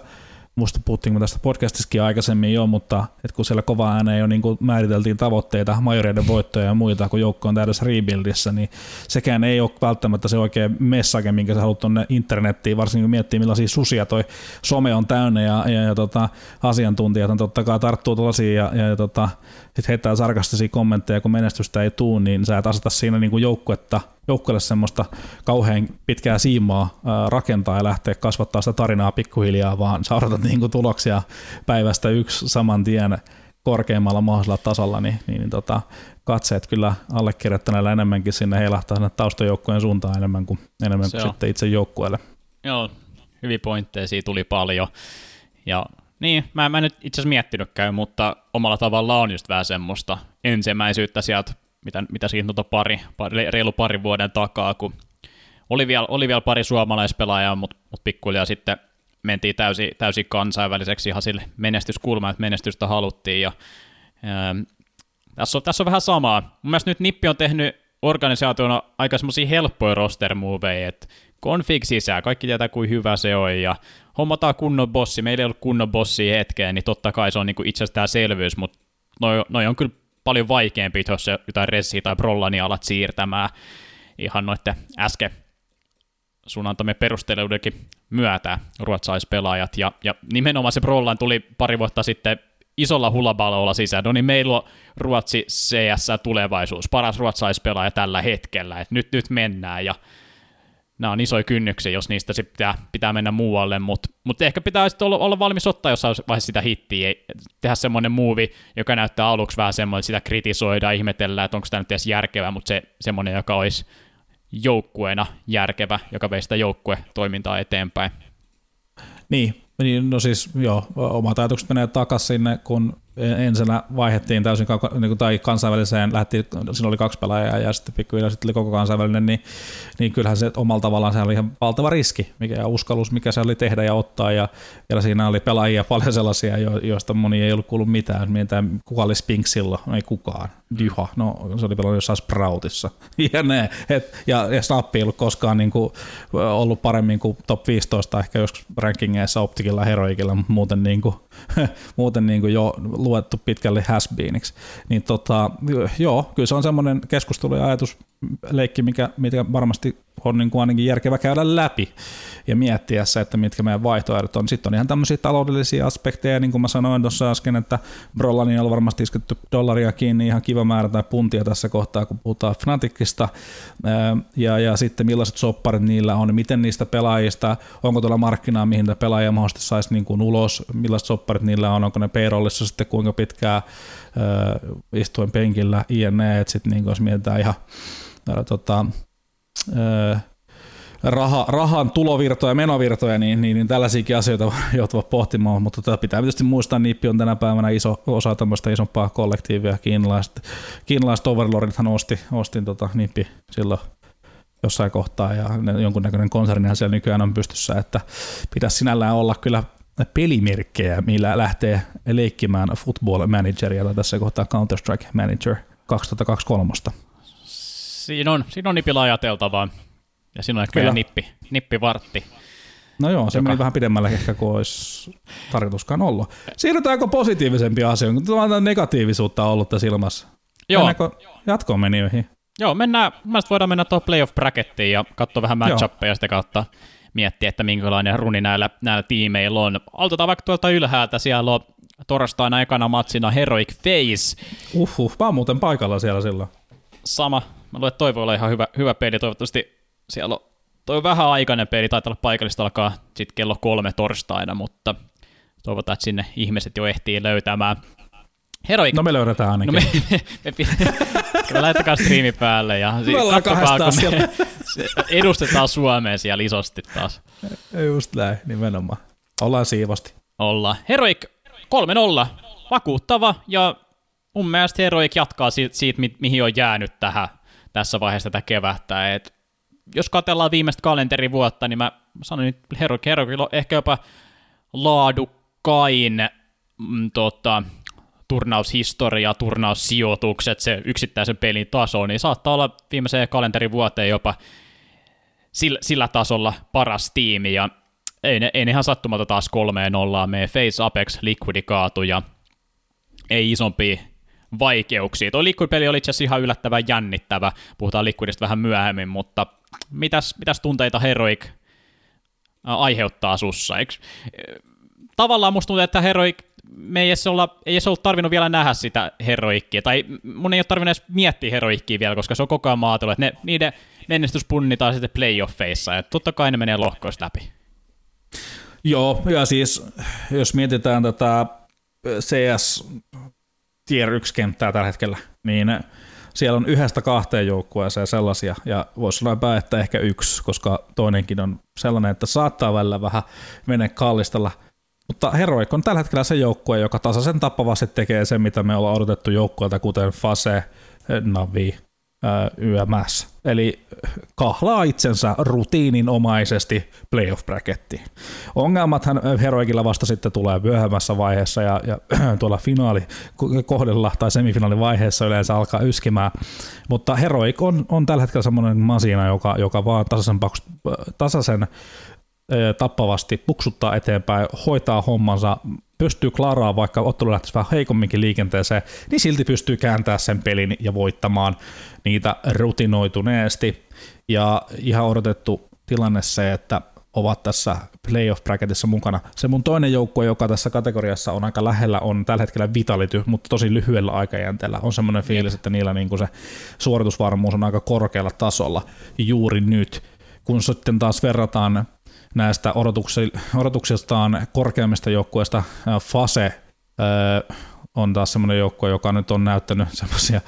musta puhuttiin tästä podcastissakin aikaisemmin jo, mutta että kun siellä kova ääneen jo niin kuin määriteltiin tavoitteita, majoreiden voittoja ja muita, kun joukko on täydessä rebuildissä, niin sekään ei ole välttämättä se oikea message, minkä sä haluat tuonne internettiin, varsinkin kun miettii millaisia susia toi some on täynnä ja, ja, ja tota, asiantuntijat on totta kai tarttuu tuollaisiin ja, ja, ja tota, sit heittää sarkastisia kommentteja, kun menestystä ei tuu, niin sä et aseta siinä niin kuin joukkuetta joukkueelle semmoista kauhean pitkää siimaa rakentaa ja lähteä kasvattaa sitä tarinaa pikkuhiljaa, vaan sä odotat niin kuin tuloksia päivästä yksi saman tien korkeimmalla mahdollisella tasolla, niin, niin, niin tota, katseet kyllä allekirjoittaneella enemmänkin sinne heilahtaa sinne taustajoukkueen suuntaan enemmän kuin, enemmän kuin sitten itse joukkueelle. Joo, hyviä pointteja, siitä tuli paljon. Ja niin, mä, mä en nyt itse asiassa miettinytkään, mutta omalla tavalla on just vähän semmoista ensimmäisyyttä sieltä, mitä, mitä siinä tuota pari, pari, reilu parin vuoden takaa, kun oli vielä, oli vielä pari suomalaispelaajaa, mutta mut pikkuhiljaa sitten mentiin täysin, täysin kansainväliseksi ihan sille menestyskulmaan, että menestystä haluttiin. Ja, ää, tässä, on, tässä on vähän samaa. Mun mielestä nyt Nippi on tehnyt organisaationa aika semmoisia helppoja roster moveja, että config sisään, kaikki tietää kuin hyvä se on, ja hommataan kunnon bossi, meillä ei ollut kunnon bossi hetkeen, niin totta kai se on niinku itsestäänselvyys, mutta noi, noi on kyllä paljon vaikeampi, jos se jotain Ressi tai Brollani alat siirtämään ihan noitten äsken sun antamien perusteluidenkin myötä ruotsalaispelaajat, ja, ja nimenomaan se Brollan tuli pari vuotta sitten isolla hulabalolla sisään, no niin meillä on Ruotsi CS tulevaisuus, paras ruotsalaispelaaja tällä hetkellä, että nyt, nyt mennään, ja nämä on isoja kynnyksiä, jos niistä sit pitää, pitää mennä muualle, mutta mut ehkä pitää sitten olla, olla valmis ottaa jossain vaiheessa sitä hittiä, tehdä semmoinen muuvi, joka näyttää aluksi vähän semmoinen, että sitä kritisoidaan, ihmetellään, että onko tämä nyt edes järkevää, mutta se semmoinen, joka olisi joukkueena järkevä, joka veisi sitä joukkuetoimintaa eteenpäin. Niin, niin, no siis joo, omat ajatukset menee takaisin sinne, kun ensinnä vaihdettiin täysin niin kuin, tai kansainväliseen, lähti, siinä oli kaksi pelaajaa ja sitten pikkuhiljaa sitten oli koko kansainvälinen, niin, niin kyllähän se omalla tavallaan se oli ihan valtava riski mikä, ja uskallus, mikä se oli tehdä ja ottaa. Ja vielä siinä oli pelaajia paljon sellaisia, jo, joista moni ei ollut kuullut mitään, mietitään kuka oli Spink silloin, ei kukaan, Dyha, no se oli pelannut jossain Sproutissa. <laughs> Ja ne, et, ja, ja Snappi ei ollut koskaan niin kuin, ollut paremmin kuin top 15 ehkä joskus rankingeissa Optikilla, Heroikilla, mutta muuten, niin kuin, <laughs> muuten niin kuin jo luettu pitkälle has Niin tota, joo, kyllä se on semmoinen keskustelu ja ajatusleikki, mikä, mikä varmasti on niin kuin ainakin järkevä käydä läpi ja miettiä se, että mitkä meidän vaihtoehdot on. Sitten on ihan tämmöisiä taloudellisia aspekteja, niin kuin mä sanoin tuossa äsken, että Brollani on varmasti isketty dollaria kiinni ihan kiva määrä tai puntia tässä kohtaa, kun puhutaan Fnaticista. Ja, ja sitten millaiset sopparit niillä on, miten niistä pelaajista, onko tuolla markkinaa, mihin niitä pelaajia mahdollisesti saisi niin kuin ulos, millaiset sopparit niillä on, onko ne payrollissa sitten kuinka pitkää ää, istuen penkillä, INE, että sitten niin jos mietitään ihan tota, raha, rahan tulovirtoja ja menovirtoja, niin, niin, niin tällaisiakin asioita <laughs> joutuvat pohtimaan, mutta tätä pitää tietysti muistaa, Nippi on tänä päivänä iso osa tämmöistä isompaa kollektiivia. Kiinalaiset, kiinalaiset overlordithan osti, ostin tota Nippi silloin jossain kohtaa ja ne- jonkunnäköinen konsernihan siellä nykyään on pystyssä, että pitäisi sinällään olla kyllä pelimerkkejä, millä lähtee leikkimään football manageria tai tässä kohtaa Counter-Strike Manager 2023. Siinä on, siinä on nipillä ajateltavaa. Ja siinä on ehkä Kyllä. vielä nippi, nippivartti. No joo, se Joka- meni vähän pidemmälle ehkä kuin olisi tarkoituskaan ollut. Siirrytäänkö positiivisempia asioita? Kun tuota negatiivisuutta on ollut tässä ilmassa. Joo. Mennäänkö jatkoon menijöihin? Joo, mennään, mielestäni voidaan mennä tuohon playoff brackettiin ja katsoa vähän matchappeja sitä kautta miettiä, että minkälainen runi näillä, näillä tiimeillä on. Aloitetaan vaikka tuolta ylhäältä, siellä on torstaina ekana matsina Heroic Face. Uhuh, mä oon muuten paikalla siellä silloin. Sama. Mä luulen, että toi voi olla ihan hyvä, hyvä peli. Toivottavasti siellä on toi vähän aikainen peli, taitaa olla paikallista alkaa sitten kello kolme torstaina, mutta toivotaan, että sinne ihmiset jo ehtii löytämään. Heroic. No me löydetään ainakin. No me, me, me, me, me laittakaa striimi päälle ja me ollaan kahdestaan me, edustetaan Suomea siellä isosti taas. Just näin, nimenomaan. Ollaan siivosti. Ollaan. Heroic 3-0, vakuuttava ja mun mielestä Heroic jatkaa siitä, siitä mi- mihin on jäänyt tähän tässä vaiheessa tätä kevättä. Et jos katsellaan viimeistä kalenterivuotta, niin mä sanon nyt Heroic on ehkä jopa laadukkain mm, tota, turnaushistoria, turnaussijoitukset, se yksittäisen pelin taso, niin saattaa olla viimeiseen kalenterivuoteen jopa sillä, sillä tasolla paras tiimi, ja ei ne, ei ne ihan sattumata taas kolmeen nollaan, me Face Apex Liquidi kaatu, ja ei isompia vaikeuksia. Tuo Liquid-peli oli itse asiassa ihan yllättävän jännittävä, puhutaan Liquidista vähän myöhemmin, mutta mitäs, mitäs tunteita Heroic aiheuttaa sussa? Eikö, tavallaan musta tuntuu, että Heroic me ei edes, olla, ei edes ollut tarvinnut vielä nähdä sitä heroikkia, tai mun ei ole tarvinnut edes miettiä heroikkia vielä, koska se on koko ajan maatelu, että ne, niiden menestys punnitaan sitten playoffeissa, ja totta kai ne menee lohkoista läpi. Joo, ja siis jos mietitään tätä CS Tier 1 kenttää tällä hetkellä, niin siellä on yhdestä kahteen joukkueeseen sellaisia, ja voisi sanoa että ehkä yksi, koska toinenkin on sellainen, että saattaa välillä vähän mennä kallistella – mutta Heroic on tällä hetkellä se joukkue, joka tasaisen tappavasti tekee sen, mitä me ollaan odotettu joukkueelta, kuten Fase, Navi, YMS. Eli kahlaa itsensä rutiininomaisesti playoff brackettiin. Ongelmathan Heroikilla vasta sitten tulee myöhemmässä vaiheessa ja, ja <clears throat> tuolla finaali kohdella tai semifinaalivaiheessa yleensä alkaa yskimään. Mutta Heroik on, on tällä hetkellä semmoinen masina, joka, joka vaan tasaisen, tasaisen tappavasti puksuttaa eteenpäin, hoitaa hommansa, pystyy klaraamaan, vaikka ottelu lähtisi vähän heikomminkin liikenteeseen, niin silti pystyy kääntämään sen pelin ja voittamaan niitä rutinoituneesti. Ja ihan odotettu tilanne se, että ovat tässä playoff bracketissa mukana. Se mun toinen joukkue, joka tässä kategoriassa on aika lähellä, on tällä hetkellä Vitality, mutta tosi lyhyellä aikajänteellä. On semmoinen fiilis, että niillä niin se suoritusvarmuus on aika korkealla tasolla juuri nyt. Kun sitten taas verrataan näistä odotuksistaan korkeammista joukkueista Fase on taas semmoinen joukkue, joka nyt on näyttänyt semmoisia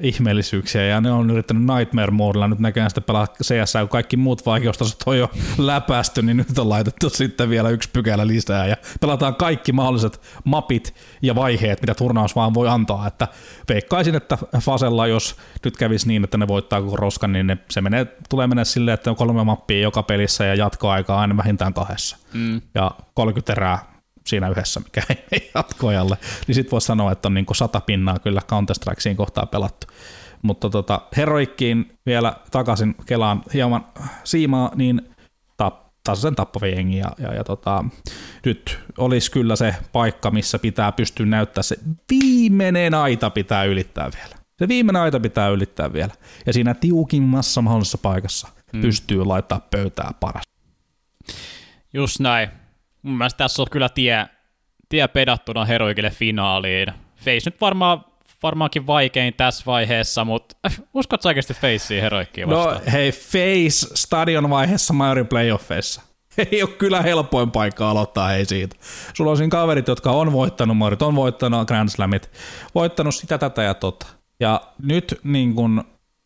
ihmeellisyyksiä, ja ne on yrittänyt Nightmare Modella, nyt näköjään sitten pelaa CS, kun kaikki muut vaikeustasot on jo läpästy, niin nyt on laitettu sitten vielä yksi pykälä lisää, ja pelataan kaikki mahdolliset mapit ja vaiheet, mitä turnaus vaan voi antaa, että veikkaisin, että Fasella, jos nyt kävisi niin, että ne voittaa koko roskan, niin ne, se menee, tulee mennä silleen, että on kolme mappia joka pelissä ja jatkoaikaa aina vähintään kahdessa. Mm. Ja 30 erää siinä yhdessä, mikä <laughs> ei jatkoajalle, niin sitten voisi sanoa, että on niin sata pinnaa kyllä Counter-Strikeen kohtaa pelattu. Mutta tota, Heroikkiin vielä takaisin Kelaan hieman siimaa, niin tasaisen tappava jengi. Ja, ja, ja tota, nyt olisi kyllä se paikka, missä pitää pystyä näyttää se viimeinen aita pitää ylittää vielä. Se viimeinen aita pitää ylittää vielä. Ja siinä tiukimmassa mahdollisessa paikassa hmm. pystyy laittaa pöytää paras. Just näin mun mielestä tässä on kyllä tie, tie pedattuna heroikille finaaliin. Face nyt varmaan varmaankin vaikein tässä vaiheessa, mutta uskotko oikeasti Faceen heroikkiin no vastaan? No hei, Face stadion vaiheessa Majorin playoffeissa. <laughs> Ei ole kyllä helpoin paikka aloittaa hei siitä. Sulla on siinä kaverit, jotka on voittanut Majorit, on voittanut Grand Slamit, voittanut sitä, tätä ja tota. Ja nyt niin kun,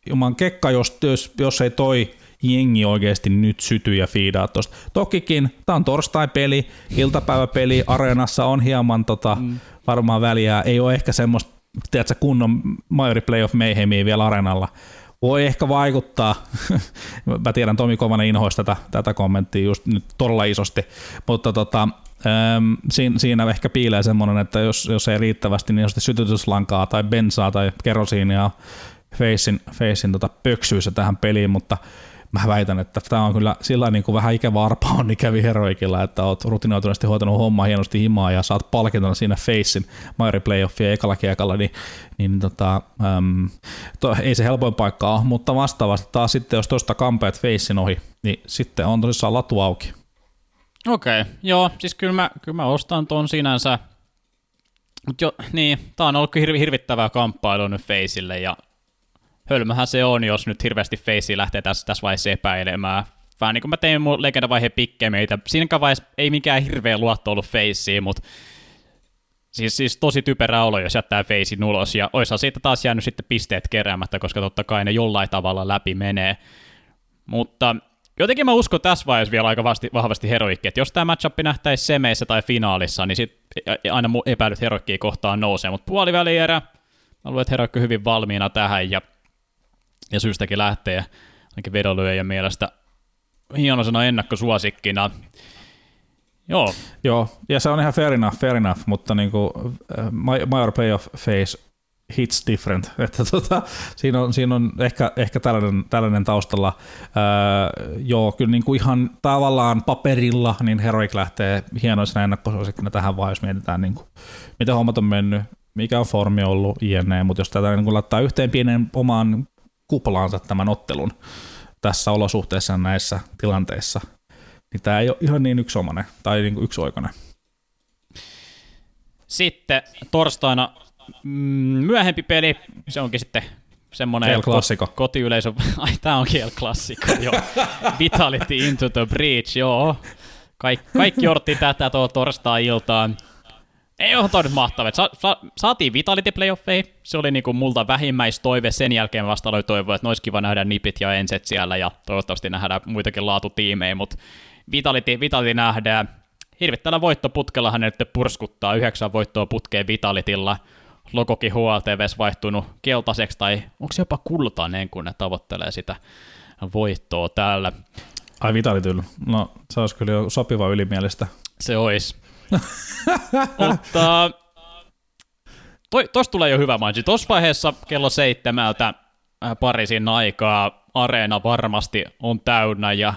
juman kekka, jos, jos, jos ei toi jengi oikeasti nyt sytyy ja fiidaa tuosta. Tokikin, tämä on torstai-peli, iltapäiväpeli, areenassa on hieman tota, mm. varmaan väliä, ei ole ehkä semmoista, tiedätkö, kunnon majori playoff mayhemia vielä areenalla. Voi ehkä vaikuttaa, <laughs> mä tiedän Tomi Kovanen inhoista tätä, tätä kommenttia just nyt todella isosti, mutta tota, Ähm, siinä, siinä ehkä piilee semmoinen, että jos, jos ei riittävästi niin sytytyslankaa tai bensaa tai kerosiinia Facein, Facein tota pöksyissä tähän peliin, mutta mä väitän, että tämä on kyllä sillä niin kuin vähän ikävä arpa on ikävi heroikilla, että oot rutinoituneesti hoitanut hommaa hienosti himaa ja saat palkintona siinä Facein Mairi Playoffia ekalla kiekalla, niin, niin tota, äm, to, ei se helpoin paikka ole, mutta vastaavasti taas sitten, jos tuosta kampeat Facein ohi, niin sitten on tosissaan latu auki. Okei, okay, joo, siis kyllä mä, kyllä mä ostan ton sinänsä. Mutta jo, niin, tää on ollut hirvi, hirvittävää kamppailua nyt Faceille ja hölmöhän se on, jos nyt hirveästi Face lähtee tässä, tässä vaiheessa epäilemään. Vähän niin kuin mä tein mun legendavaiheen pikkemeitä. Siinäkään vaiheessa ei mikään hirveä luotto ollut Faceen, mutta siis, siis tosi typerä olo, jos jättää Facein ulos. Ja oissa siitä taas jäänyt sitten pisteet keräämättä, koska totta kai ne jollain tavalla läpi menee. Mutta jotenkin mä uskon tässä vaiheessa vielä aika vahvasti, vahvasti heroikki, että jos tämä matchup nähtäisi semeissä tai finaalissa, niin sit aina epäilyt heroikkiä kohtaan nousee, mutta puolivälierä, mä luulen, että hyvin valmiina tähän, ja ja syystäkin lähtee ainakin vedonlyöjän mielestä hienosena ennakkosuosikkina. Joo. Joo, ja se on ihan fair enough, fair enough mutta niin kuin, uh, Major Playoff Phase hits different. <laughs> Että tota, siinä, on, siinä on ehkä, ehkä tällainen, tällainen taustalla. Öö, joo, kyllä niin kuin ihan tavallaan paperilla niin Heroic lähtee hienoisena ennakkosuosikkina tähän vaan, jos mietitään niin kuin, miten hommat on mennyt, mikä on formi ollut, jne. Mutta jos tätä niin kuin laittaa yhteen pienen omaan kuplaansa tämän ottelun tässä olosuhteessa näissä tilanteissa, niin tämä ei ole ihan niin yksiomainen tai niin yksioikoinen. Sitten torstaina mm, myöhempi peli, se onkin sitten semmoinen klassikko. kotiyleisö, <laughs> ai tää on kiel klassikko, joo. <laughs> Vitality into the breach, joo. Kaik, kaikki odotti tätä tuo torstai-iltaan. Ei ole toi nyt mahtavaa. Sa- sa- saatiin Vitality playoffeihin. Se oli niinku multa vähimmäistoive. Sen jälkeen vasta oli toivoa, että olisi kiva nähdä nipit ja enset siellä ja toivottavasti nähdään muitakin laatutiimejä, mutta Vitality, Vitality nähdään. Hirvittävällä voittoputkella hän nyt purskuttaa yhdeksän voittoa putkeen Vitalitilla. Logokin HLTVs vaihtunut keltaiseksi tai onko se jopa kultainen, kun ne tavoittelee sitä voittoa täällä. Ai Vitalityllä. No se olisi kyllä jo sopiva ylimielistä. Se olisi. <laughs> Mutta tuosta tulee jo hyvä matchi. Tuossa vaiheessa kello seitsemältä äh, Pariisin aikaa areena varmasti on täynnä ja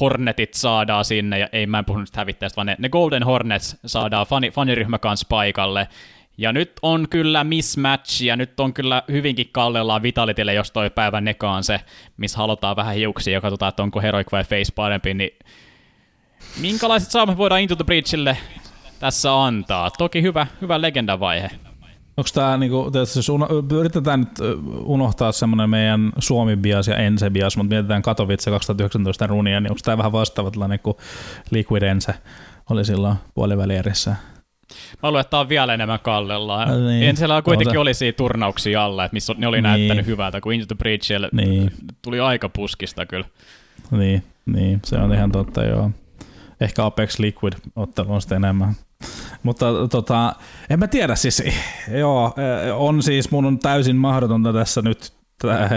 Hornetit saadaan sinne, ja ei mä en puhu nyt hävittäjistä, vaan ne, ne Golden Hornets saadaan fani, faniryhmä kanssa paikalle. Ja nyt on kyllä mismatch, ja nyt on kyllä hyvinkin kallellaan Vitalitille, jos toi päivän neka on se, missä halutaan vähän hiuksia, ja katsotaan, että onko Heroic vai Face parempi, niin minkälaiset saamme voidaan Into the Breachille tässä antaa. Toki hyvä, hyvä legendavaihe. Onko tämä, niinku, siis uno, yritetään nyt unohtaa semmoinen meidän Suomi-bias ja Ense-bias, mutta mietitään Katowice 2019 runia, niin onko tämä vähän vastaava tällainen kuin Liquid Ense oli silloin puolivälierissä? Mä luulen, että tämä on vielä enemmän kallella. Niin. Ensellä kuitenkin se... oli siinä turnauksia alla, että missä ne oli niin. näyttänyt hyvältä, kun Into the Breach niin. tuli aika puskista kyllä. Niin, niin, se on ihan totta, joo. Ehkä Apex Liquid ottelu on sitten enemmän. Mutta tota, en mä tiedä siis, <laughs> joo, on siis mun on täysin mahdotonta tässä nyt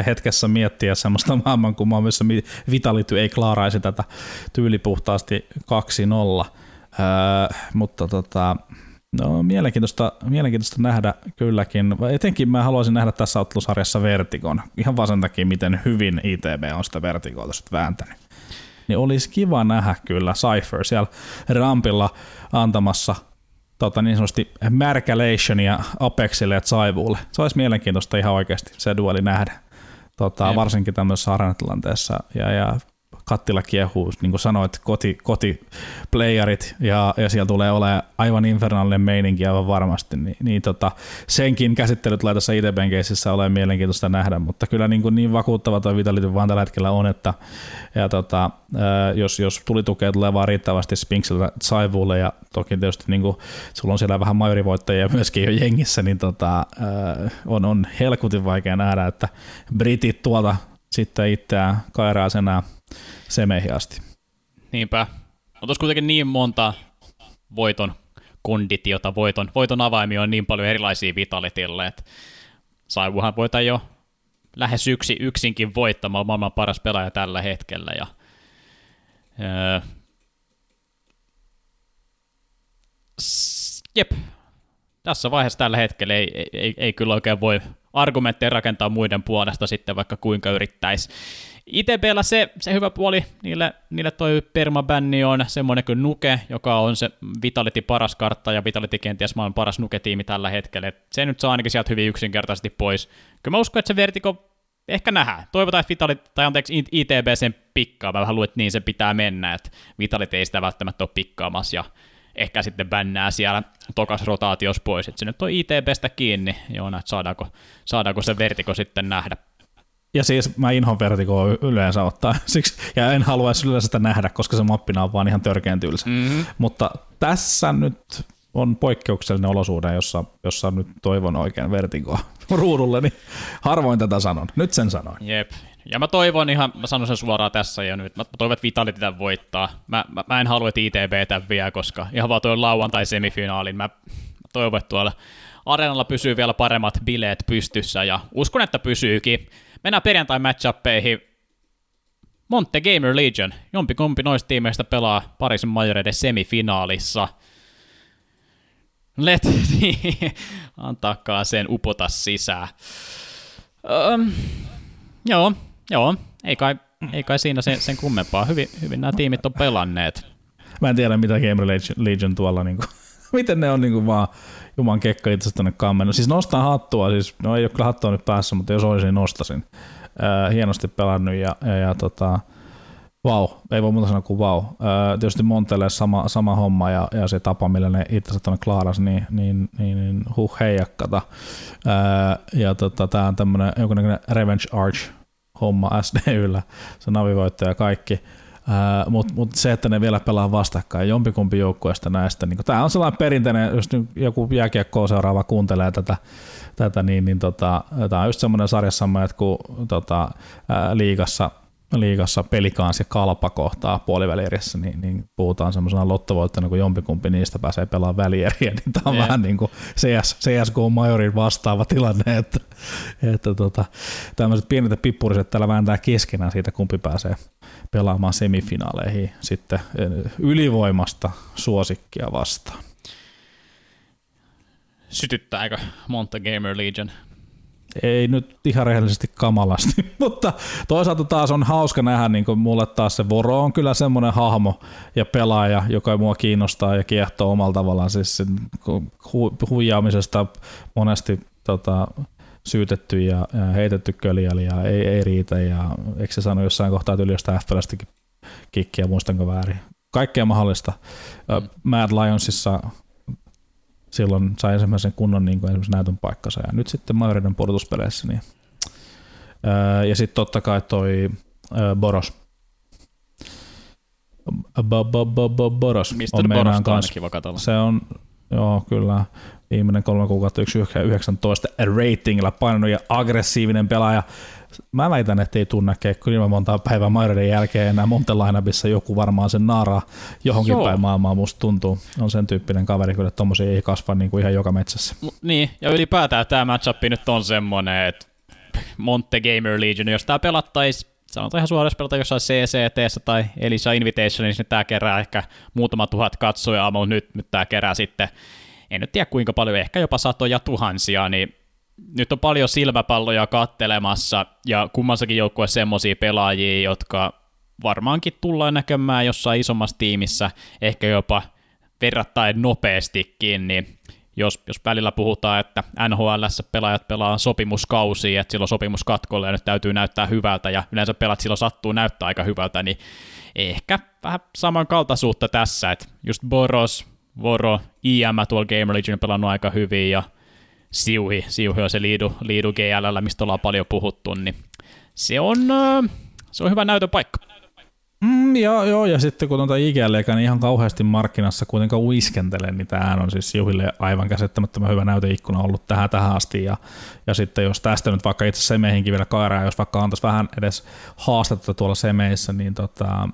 hetkessä miettiä semmoista <laughs> maailmankumaa, missä Vitality ei klaaraisi tätä tyylipuhtaasti 2-0. Öö, mutta tota, no, mielenkiintoista, mielenkiintoista nähdä kylläkin. Etenkin mä haluaisin nähdä tässä ottelusarjassa Vertigon. Ihan vaan sen takia, miten hyvin ITB on sitä Vertigoa vääntänyt niin olisi kiva nähdä kyllä Cypher siellä rampilla antamassa tota, niin sanotusti Märkälationia Apexille ja Saivuulle. Se olisi mielenkiintoista ihan oikeasti se dueli nähdä. Tota, varsinkin tämmöisessä arenatilanteessa. Ja, ja kattila kiehuu, niin kuin sanoit, koti, kotiplayerit ja, ja siellä tulee olemaan aivan infernaalinen meininki aivan varmasti, niin, niin tota, senkin käsittely tulee tässä ITBn keississä ole mielenkiintoista nähdä, mutta kyllä niin, kuin niin vakuuttava tuo Vitality vaan tällä hetkellä on, että ja tota, jos, jos tulitukea tulee vaan riittävästi Spinksiltä Saivulle ja toki tietysti niin kuin, sulla on siellä vähän majorivoittajia myöskin jo jengissä, niin tota, on, on helkutin vaikea nähdä, että britit tuolta sitten itseään kairaa semeihin asti. Niinpä. Mutta olisi kuitenkin niin monta voiton konditiota, voiton, voiton avaimia on niin paljon erilaisia Vitalitille, että Saivuhan voita jo lähes yksi, yksinkin voittamaan maailman paras pelaaja tällä hetkellä. Ja, öö, jep, tässä vaiheessa tällä hetkellä ei, ei, ei, ei kyllä oikein voi argumentteja rakentaa muiden puolesta sitten vaikka kuinka yrittäisi. ITPllä se, se hyvä puoli, niille, niille toi permabänni on semmoinen kuin Nuke, joka on se Vitality paras kartta ja Vitality kenties maailman paras Nuke-tiimi tällä hetkellä. Et se nyt saa ainakin sieltä hyvin yksinkertaisesti pois. Kyllä mä uskon, että se Vertigo ehkä nähdään. Toivotaan, että Vitality, tai anteeksi, ITB sen pikkaa. Mä vähän luulen, että niin se pitää mennä, että Vitality ei sitä välttämättä ole pikkaamassa ja ehkä sitten bännää siellä tokas rotaatios pois, että se nyt on ITBstä kiinni, joo, että saadaanko, saadaanko se vertiko sitten nähdä. Ja siis mä inhon vertikoa yleensä ottaa, <laughs> siksi, ja en halua yleensä sitä nähdä, koska se mappina on vaan ihan törkeän tylsä. Mm-hmm. Mutta tässä nyt on poikkeuksellinen olosuhde, jossa, jossa nyt toivon oikein vertikoa <laughs> ruudulle, niin harvoin tätä sanon. Nyt sen sanoin. Jep. Ja mä toivon ihan, mä sanon sen suoraan tässä jo nyt, mä toivon, että Vitality tämän voittaa. Mä, mä, mä en halua, että ITB tämän vie, koska ihan vaan tuo lauantai-semifinaalin, mä, mä toivon, että tuolla areenalla pysyy vielä paremmat bileet pystyssä, ja uskon, että pysyykin. Mennään perjantai matchappeihin. Monte Gamer Legion, jompikumpi noista tiimeistä pelaa Pariisin majoreiden semifinaalissa – Let <laughs> antaakaan sen upota sisään. Um, joo, joo, ei kai, ei kai siinä sen, sen kummempaa. Hyvin, hyvin nämä tiimit on pelanneet. Mä en tiedä, mitä Gamer Legion tuolla, niin kuin, miten ne on niin kuin vaan juman kekka itse tuonne kammennut. Siis nostaa hattua, siis no ei ole kyllä hattua nyt päässä, mutta jos olisin, niin nostasin. Äh, hienosti pelannut ja, ja, ja tota, Vau, wow. ei voi muuta sanoa kuin vau. Wow. Öö, tietysti Montelle sama, sama homma ja, ja se tapa, millä ne itse tuonne klaaras, niin, niin, niin, niin huh heijakkata. Öö, ja tota, tämä on tämmöinen jonkunnäköinen Revenge Arch homma SDYllä, se navivoitto ja kaikki. Mutta mut se, että ne vielä pelaa vastakkain, jompikumpi joukkueesta näistä, niin tämä on sellainen perinteinen, jos joku jääkiekkoa seuraava kuuntelee tätä, tätä niin, niin tota, tämä on just semmoinen sarjassamme, että kun tota, ää, liigassa – liigassa pelikaans ja kalpa kohtaa puolivälierissä, niin, niin puhutaan semmoisena lottovoittona, kun jompikumpi niistä pääsee pelaamaan välieriä, niin tämä on yeah. vähän niin kuin CS, CSG Majorin vastaava tilanne, että, että tota, tämmöiset pienet pippuriset täällä vääntää keskenään siitä, kumpi pääsee pelaamaan semifinaaleihin sitten ylivoimasta suosikkia vastaan. Sytyttääkö Monta Gamer Legion ei nyt ihan rehellisesti kamalasti, <laughs> mutta toisaalta taas on hauska nähdä, niin kuin mulle taas se Voro on kyllä semmoinen hahmo ja pelaaja, joka mua kiinnostaa ja kiehtoo omalla tavallaan, siis sen hu- huijaamisesta monesti tota, syytetty ja, ja heitetty köljäli ja ei, ei riitä ja eikö se sano jossain kohtaa yli jostain FPLstäkin kikkiä, muistanko väärin. Kaikkea mahdollista. Mm. Mad Lionsissa silloin sai ensimmäisen kunnon niin kuin näytön paikkansa. Ja nyt sitten Majoreiden pudotuspeleissä. Niin, ja sitten totta kai toi ää, Boros. Boros on Boros kanssa. kiva katsella. Se on, joo kyllä, viimeinen kolme kuukautta 19 ratingilla painanut ja aggressiivinen pelaaja mä väitän, että ei tunne Kekko monta päivää Maireiden jälkeen enää Montelainabissa joku varmaan sen naaraa johonkin Joo. päin maailmaa musta tuntuu. On sen tyyppinen kaveri, kyllä tommosia ei kasva niin kuin ihan joka metsässä. M- niin, ja ylipäätään tämä matchup nyt on semmonen, että Monte Gamer Legion, jos tämä pelattaisi sanotaan ihan suoraan, pelata jossain CCT tai Elisa Invitationissa, niin tämä kerää ehkä muutama tuhat katsojaa, mutta nyt, nyt tämä kerää sitten, en nyt tiedä kuinka paljon, ehkä jopa satoja tuhansia, niin nyt on paljon silmäpalloja kattelemassa, ja kummassakin joukkue semmoisia pelaajia, jotka varmaankin tullaan näkemään jossain isommassa tiimissä, ehkä jopa verrattain nopeastikin, niin jos, jos välillä puhutaan, että NHL pelaajat pelaa sopimuskausia, että silloin sopimus katkolle ja nyt täytyy näyttää hyvältä, ja yleensä pelat silloin sattuu näyttää aika hyvältä, niin ehkä vähän samankaltaisuutta tässä, että just Boros, Voro, IM tuolla Gamer Legion pelannut aika hyvin, ja Siuhi, Siuhi on se liidu, liidu GLL, mistä ollaan paljon puhuttu, niin se on, se on hyvä näytöpaikka. Mm, joo, joo, ja sitten kun tuota IGL niin ihan kauheasti markkinassa kuitenkaan uiskentelee, niin tämähän on siis Juhille aivan käsittämättömän hyvä näyteikkuna ollut tähän, tähän asti. Ja, ja sitten jos tästä nyt vaikka itse semeihinkin vielä kairaa, jos vaikka antaisi vähän edes haastetta tuolla semeissä, niin, tota,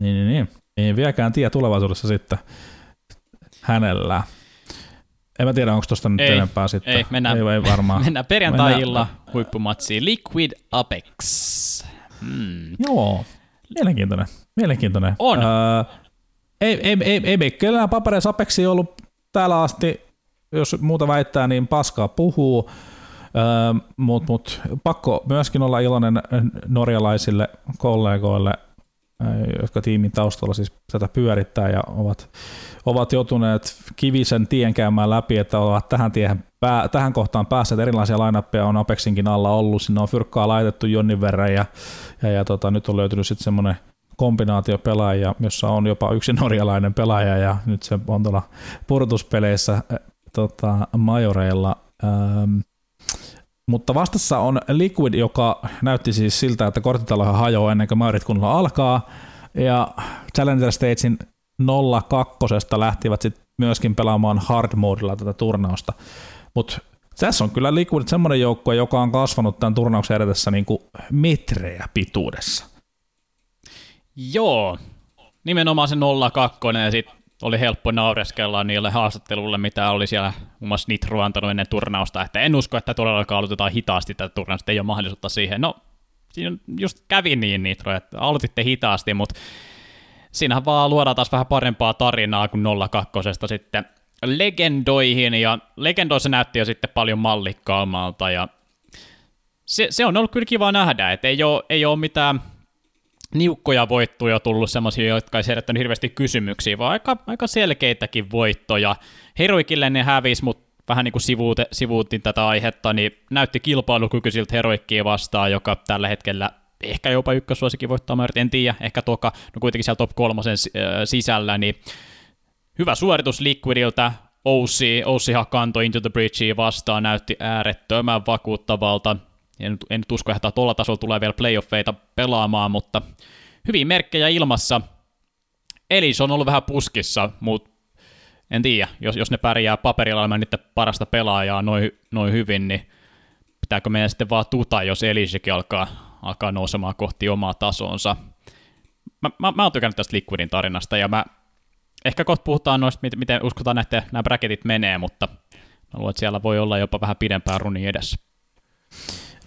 niin, niin, niin, niin viekään tie tulevaisuudessa sitten hänellä. En mä tiedä, onko tuosta nyt ei, enempää sitten. Ei, mennään, ei, ei varmaan. <laughs> mennään perjantai-illa huippumatsiin. Liquid Apex. Hmm. Joo, mielenkiintoinen. Mielenkiintoinen. On. Öö, ei, ei, ei, ei, ei kellään papereissa Apexi ollut täällä asti, jos muuta väittää, niin paskaa puhuu. Öö, Mutta mut, pakko myöskin olla iloinen norjalaisille kollegoille, jotka tiimin taustalla siis tätä pyörittää ja ovat, ovat joutuneet kivisen tien käymään läpi, että ovat tähän, tiehen, pää, tähän kohtaan päässeet. Erilaisia lainappeja on Apexinkin alla ollut, sinne on fyrkkaa laitettu jonnin verran ja, ja, ja tota, nyt on löytynyt sitten semmoinen kombinaatio pelaajia, jossa on jopa yksi norjalainen pelaaja ja nyt se on tuolla purtuspeleissä tota, majoreilla. Ähm, mutta vastassa on Liquid, joka näytti siis siltä, että korttitalohan hajoaa ennen kuin Majorit kunnolla alkaa. Ja Challenger Stagein 02 lähtivät sitten myöskin pelaamaan hard modella tätä turnausta. Mutta tässä on kyllä Liquid semmoinen joukkue, joka on kasvanut tämän turnauksen edetessä niin kuin metrejä pituudessa. Joo, nimenomaan se 02 ja sitten oli helppo naureskella niille haastattelulle, mitä oli siellä muun muassa Nitro antanut ennen turnausta, että en usko, että todellakaan aloitetaan hitaasti tätä turnausta, ei ole mahdollisuutta siihen. No, siinä just kävi niin Nitro, että aloititte hitaasti, mutta siinähän vaan luodaan taas vähän parempaa tarinaa kuin 02 sitten legendoihin, ja legendoissa näytti jo sitten paljon mallikkaammalta, ja se, se on ollut kyllä kiva nähdä, että ei ole, ei ole mitään niukkoja voittoja tullut semmoisia, jotka ei herättänyt hirveästi kysymyksiä, vaan aika, aika selkeitäkin voittoja. Heroikille ne hävisi, mutta vähän niin kuin sivuute, sivuutin tätä aihetta, niin näytti kilpailukykyisiltä heroikkiä vastaan, joka tällä hetkellä ehkä jopa ykkösuosikin voittaa, mä en tiedä, ehkä toka, no kuitenkin siellä top kolmosen sisällä, niin hyvä suoritus Liquidiltä, Oussi, Oussi kantoi Into the Bridgea vastaan, näytti äärettömän vakuuttavalta, en, en nyt usko, että tuolla tasolla tulee vielä playoffeita pelaamaan, mutta hyvin merkkejä ilmassa. Elis on ollut vähän puskissa, mutta en tiedä, jos, jos ne pärjää paperilla olemaan niiden parasta pelaajaa noin noi hyvin, niin pitääkö meidän sitten vaan tuta, jos Elisikin alkaa, alkaa nousemaan kohti omaa tasonsa. Mä, mä, mä oon tykännyt tästä Liquidin tarinasta, ja mä ehkä kohta puhutaan noista, miten, uskotaan, että nämä bracketit menee, mutta mä luulen, että siellä voi olla jopa vähän pidempää runi edessä.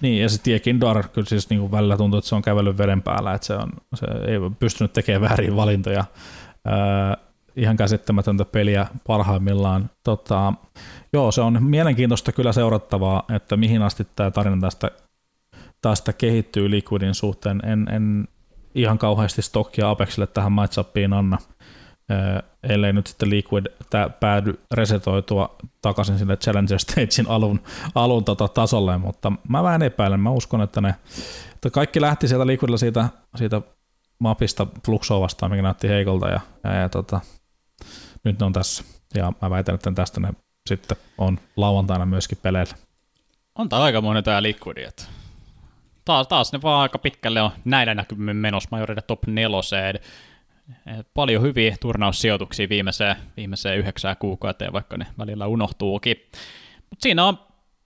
Niin, ja se Tiekin Dar kyllä siis niin kuin välillä tuntuu, että se on kävellyt veden päällä, että se, on, se ei pystynyt tekemään väärin valintoja. Öö, ihan käsittämätöntä peliä parhaimmillaan. Tota, joo, se on mielenkiintoista kyllä seurattavaa, että mihin asti tämä tarina tästä, tästä kehittyy Liquidin suhteen. En, en ihan kauheasti stokkia Apexille tähän matchupiin anna ellei nyt sitten Liquid päädy resetoitua takaisin sinne Challenger Stagein alun, alun tota tasolle, mutta mä vähän epäilen, mä uskon, että ne että kaikki lähti sieltä Liquidilla siitä, siitä mapista Fluxoa vastaan, mikä näytti heikolta ja, ja, ja tota, nyt ne on tässä ja mä väitän, että tästä ne sitten on lauantaina myöskin peleillä. On tämä aika monen tämä Liquidi, että taas, taas ne vaan aika pitkälle on näillä näkymin menossa majoriden top neloseen. Paljon hyviä turnaussijoituksia viimeiseen, viimeiseen yhdeksään kuukauteen, vaikka ne välillä unohtuukin. Mutta siinä on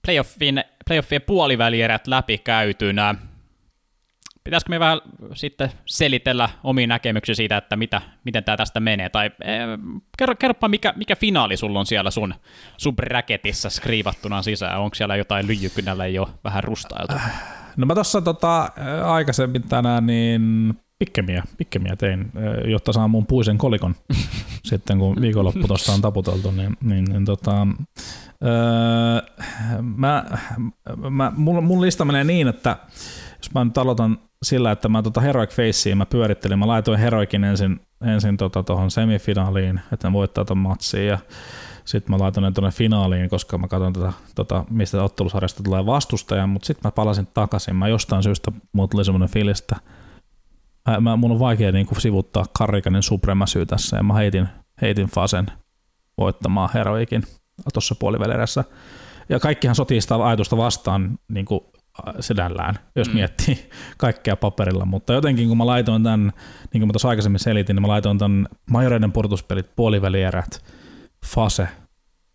playoffin, playoffien puolivälierät läpikäytynä. Pitäisikö me vähän sitten selitellä omiin näkemyksiä siitä, että mitä, miten tämä tästä menee? Tai eh, kerro, kerropa, mikä, mikä finaali sulla on siellä sun subraketissa skriivattuna sisään? Onko siellä jotain lyijykynällä jo vähän rustailtu? No mä tuossa tota, aikaisemmin tänään niin pikkemiä, pikkemiä tein, jotta saan mun puisen kolikon. <laughs> Sitten, kun viikonloppu tuosta on taputeltu, niin, niin, niin tota, öö, mä, mä, mun, mun lista menee niin, että jos mä nyt aloitan sillä, että mä tota Heroic Faceen mä pyörittelin, mä laitoin Heroicin ensin, ensin tuohon tota, semifinaaliin, että ne voittaa ton matsiin ja sitten mä laitoin ne tuonne finaaliin, koska mä katson tätä, tota, mistä ottelusarjasta tulee vastustaja, mutta sitten mä palasin takaisin. Mä jostain syystä mulla tuli semmoinen fiilis, että mä, mun on vaikea niin kuin sivuttaa Karrikanen supremasyy tässä, ja mä heitin, heitin Fasen voittamaan Heroikin tuossa puolivälirässä. Ja kaikkihan sotii sitä ajatusta vastaan niin kuin sedällään, jos mm. miettii <laughs> kaikkea paperilla, mutta jotenkin kun mä laitoin tämän, niin kuin mä tuossa aikaisemmin selitin, niin mä laitoin tämän majoreiden purtuspelit, puolivälierät, fase,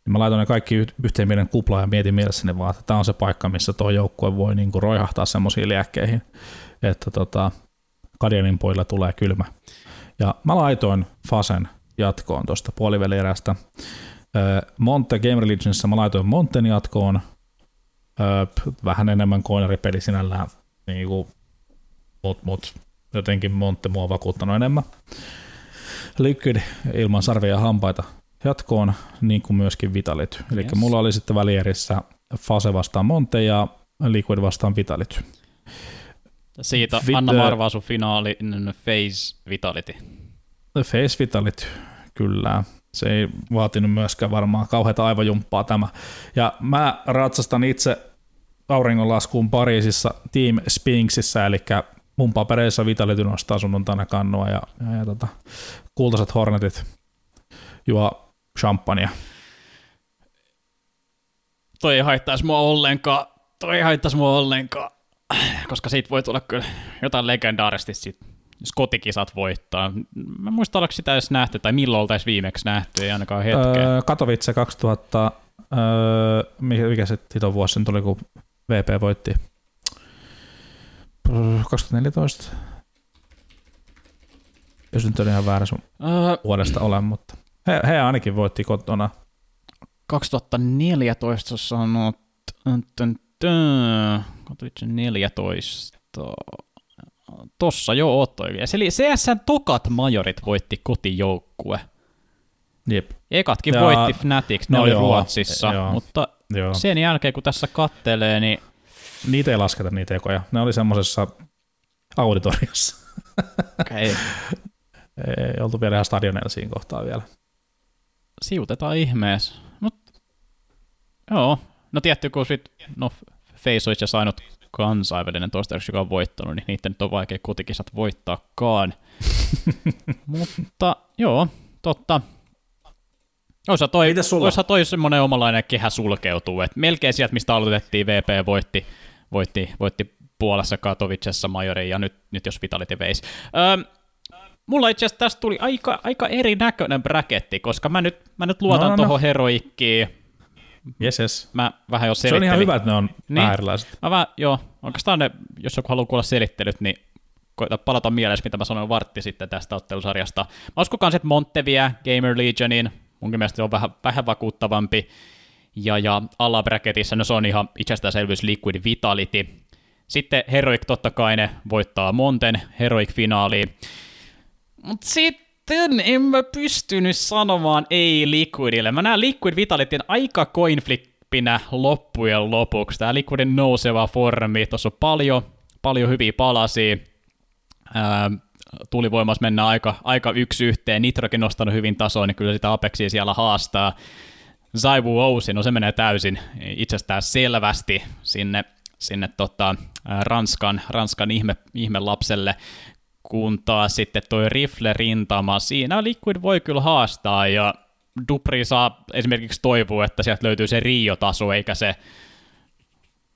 niin mä laitoin ne kaikki yhteen meidän kuplaan ja mietin mielessäni vaan, että tämä on se paikka, missä tuo joukkue voi niin kuin roihahtaa semmoisiin liäkkeihin, että tota, Kadianin poilla tulee kylmä. Ja mä laitoin Fasen jatkoon tuosta puolivälierästä. Monte Game Religionissa mä laitoin Monten jatkoon. Vähän enemmän koinaripeli sinällään, niin kuin, mut, mut jotenkin Monte mua vakuuttanut enemmän. Liquid ilman sarvia ja hampaita jatkoon, niin kuin myöskin Vitalit. Eli yes. mulla oli sitten välierissä Fase vastaan Monte ja Liquid vastaan Vitality. Siitä Vit- anna mä sun finaali Face Vitality. Face Vitality, kyllä. Se ei vaatinut myöskään varmaan kauheita aivojumppaa tämä. Ja mä ratsastan itse auringonlaskuun Pariisissa Team Spinksissä, eli mun papereissa Vitality nostaa sunnuntaina kannua ja, ja, ja tota, kultaiset Hornetit juo champagnea. Toi ei haittaisi mua ollenkaan, toi ei haittaisi mua ollenkaan, koska siitä voi tulla kyllä jotain legendaarisesti sit, jos kotikisat voittaa. Mä muistan, oliko sitä edes nähty, tai milloin oltaisiin viimeksi nähty, ei ainakaan hetkeä. Öö, Katowice 2000, öö, mikä se Titon vuosi sen tuli, kun VP voitti 2014. Jos nyt on ihan väärä sun uh, vuodesta olen, mutta he, he ainakin voitti kotona. 2014 sanot, 14. Tossa jo ottoi. Eli CSN tokat majorit voitti kotijoukkue. Jep. Ekatkin ja, voitti Fnatics, ne no oli joo, Ruotsissa, joo, mutta joo. sen jälkeen kun tässä kattelee, niin... Niitä ei lasketa niitä ekoja. Ne oli semmoisessa auditoriossa. Okei. Okay. <laughs> ei oltu vielä ihan stadionilla siinä kohtaa vielä. Siutetaan ihmeessä. Mut, joo, no tietty kun sit, no Face olisi saanut kansainvälinen toistaiseksi, joka on voittanut, niin niiden nyt on vaikea kotikisat voittaakaan. <laughs> Mutta joo, totta. Osa toi, osa toi semmoinen omanlainen kehä sulkeutuu, että melkein sieltä, mistä aloitettiin, VP voitti, voitti, voitti Puolassa Katowicessa Majorin, ja nyt, nyt jos Vitality veisi. Öö, mulla itse asiassa tästä tuli aika, aika erinäköinen braketti, koska mä nyt, mä nyt luotan no, no, no. tuohon heroikkiin. Yes, yes. Mä vähän jo selittelin. Se on ihan hyvä, että ne on niin, vähän erilaiset. Mä vähän, joo, oikeastaan ne, jos joku haluaa kuulla selittelyt, niin koita palata mielessä, mitä mä sanoin vartti sitten tästä ottelusarjasta. Mä uskon kanssa, että Montevia, Gamer Legionin, munkin mielestä se on vähän, vähän vakuuttavampi. Ja, ja alabracketissa, no se on ihan itsestäänselvyys Liquid Vitality. Sitten Heroic totta kai ne voittaa Monten Heroic-finaaliin. Mutta sitten en mä pystynyt sanomaan ei Liquidille. Mä näen Liquid Vitalityn aika coinflippinä loppujen lopuksi. Tää Liquidin nouseva formi, tuossa on paljon, paljon hyviä palasia. Ää, tulivoimassa mennään aika, aika yksi yhteen. Nitrokin nostanut hyvin tasoa, niin kyllä sitä Apexia siellä haastaa. Zaiwu Ousi, no se menee täysin itsestään selvästi sinne, sinne tota, Ranskan, Ranskan ihme, ihme lapselle, kun taas sitten toi rifle-rintama, siinä Liquid voi kyllä haastaa, ja Dupri saa esimerkiksi toivoa, että sieltä löytyy se Rio-taso, eikä se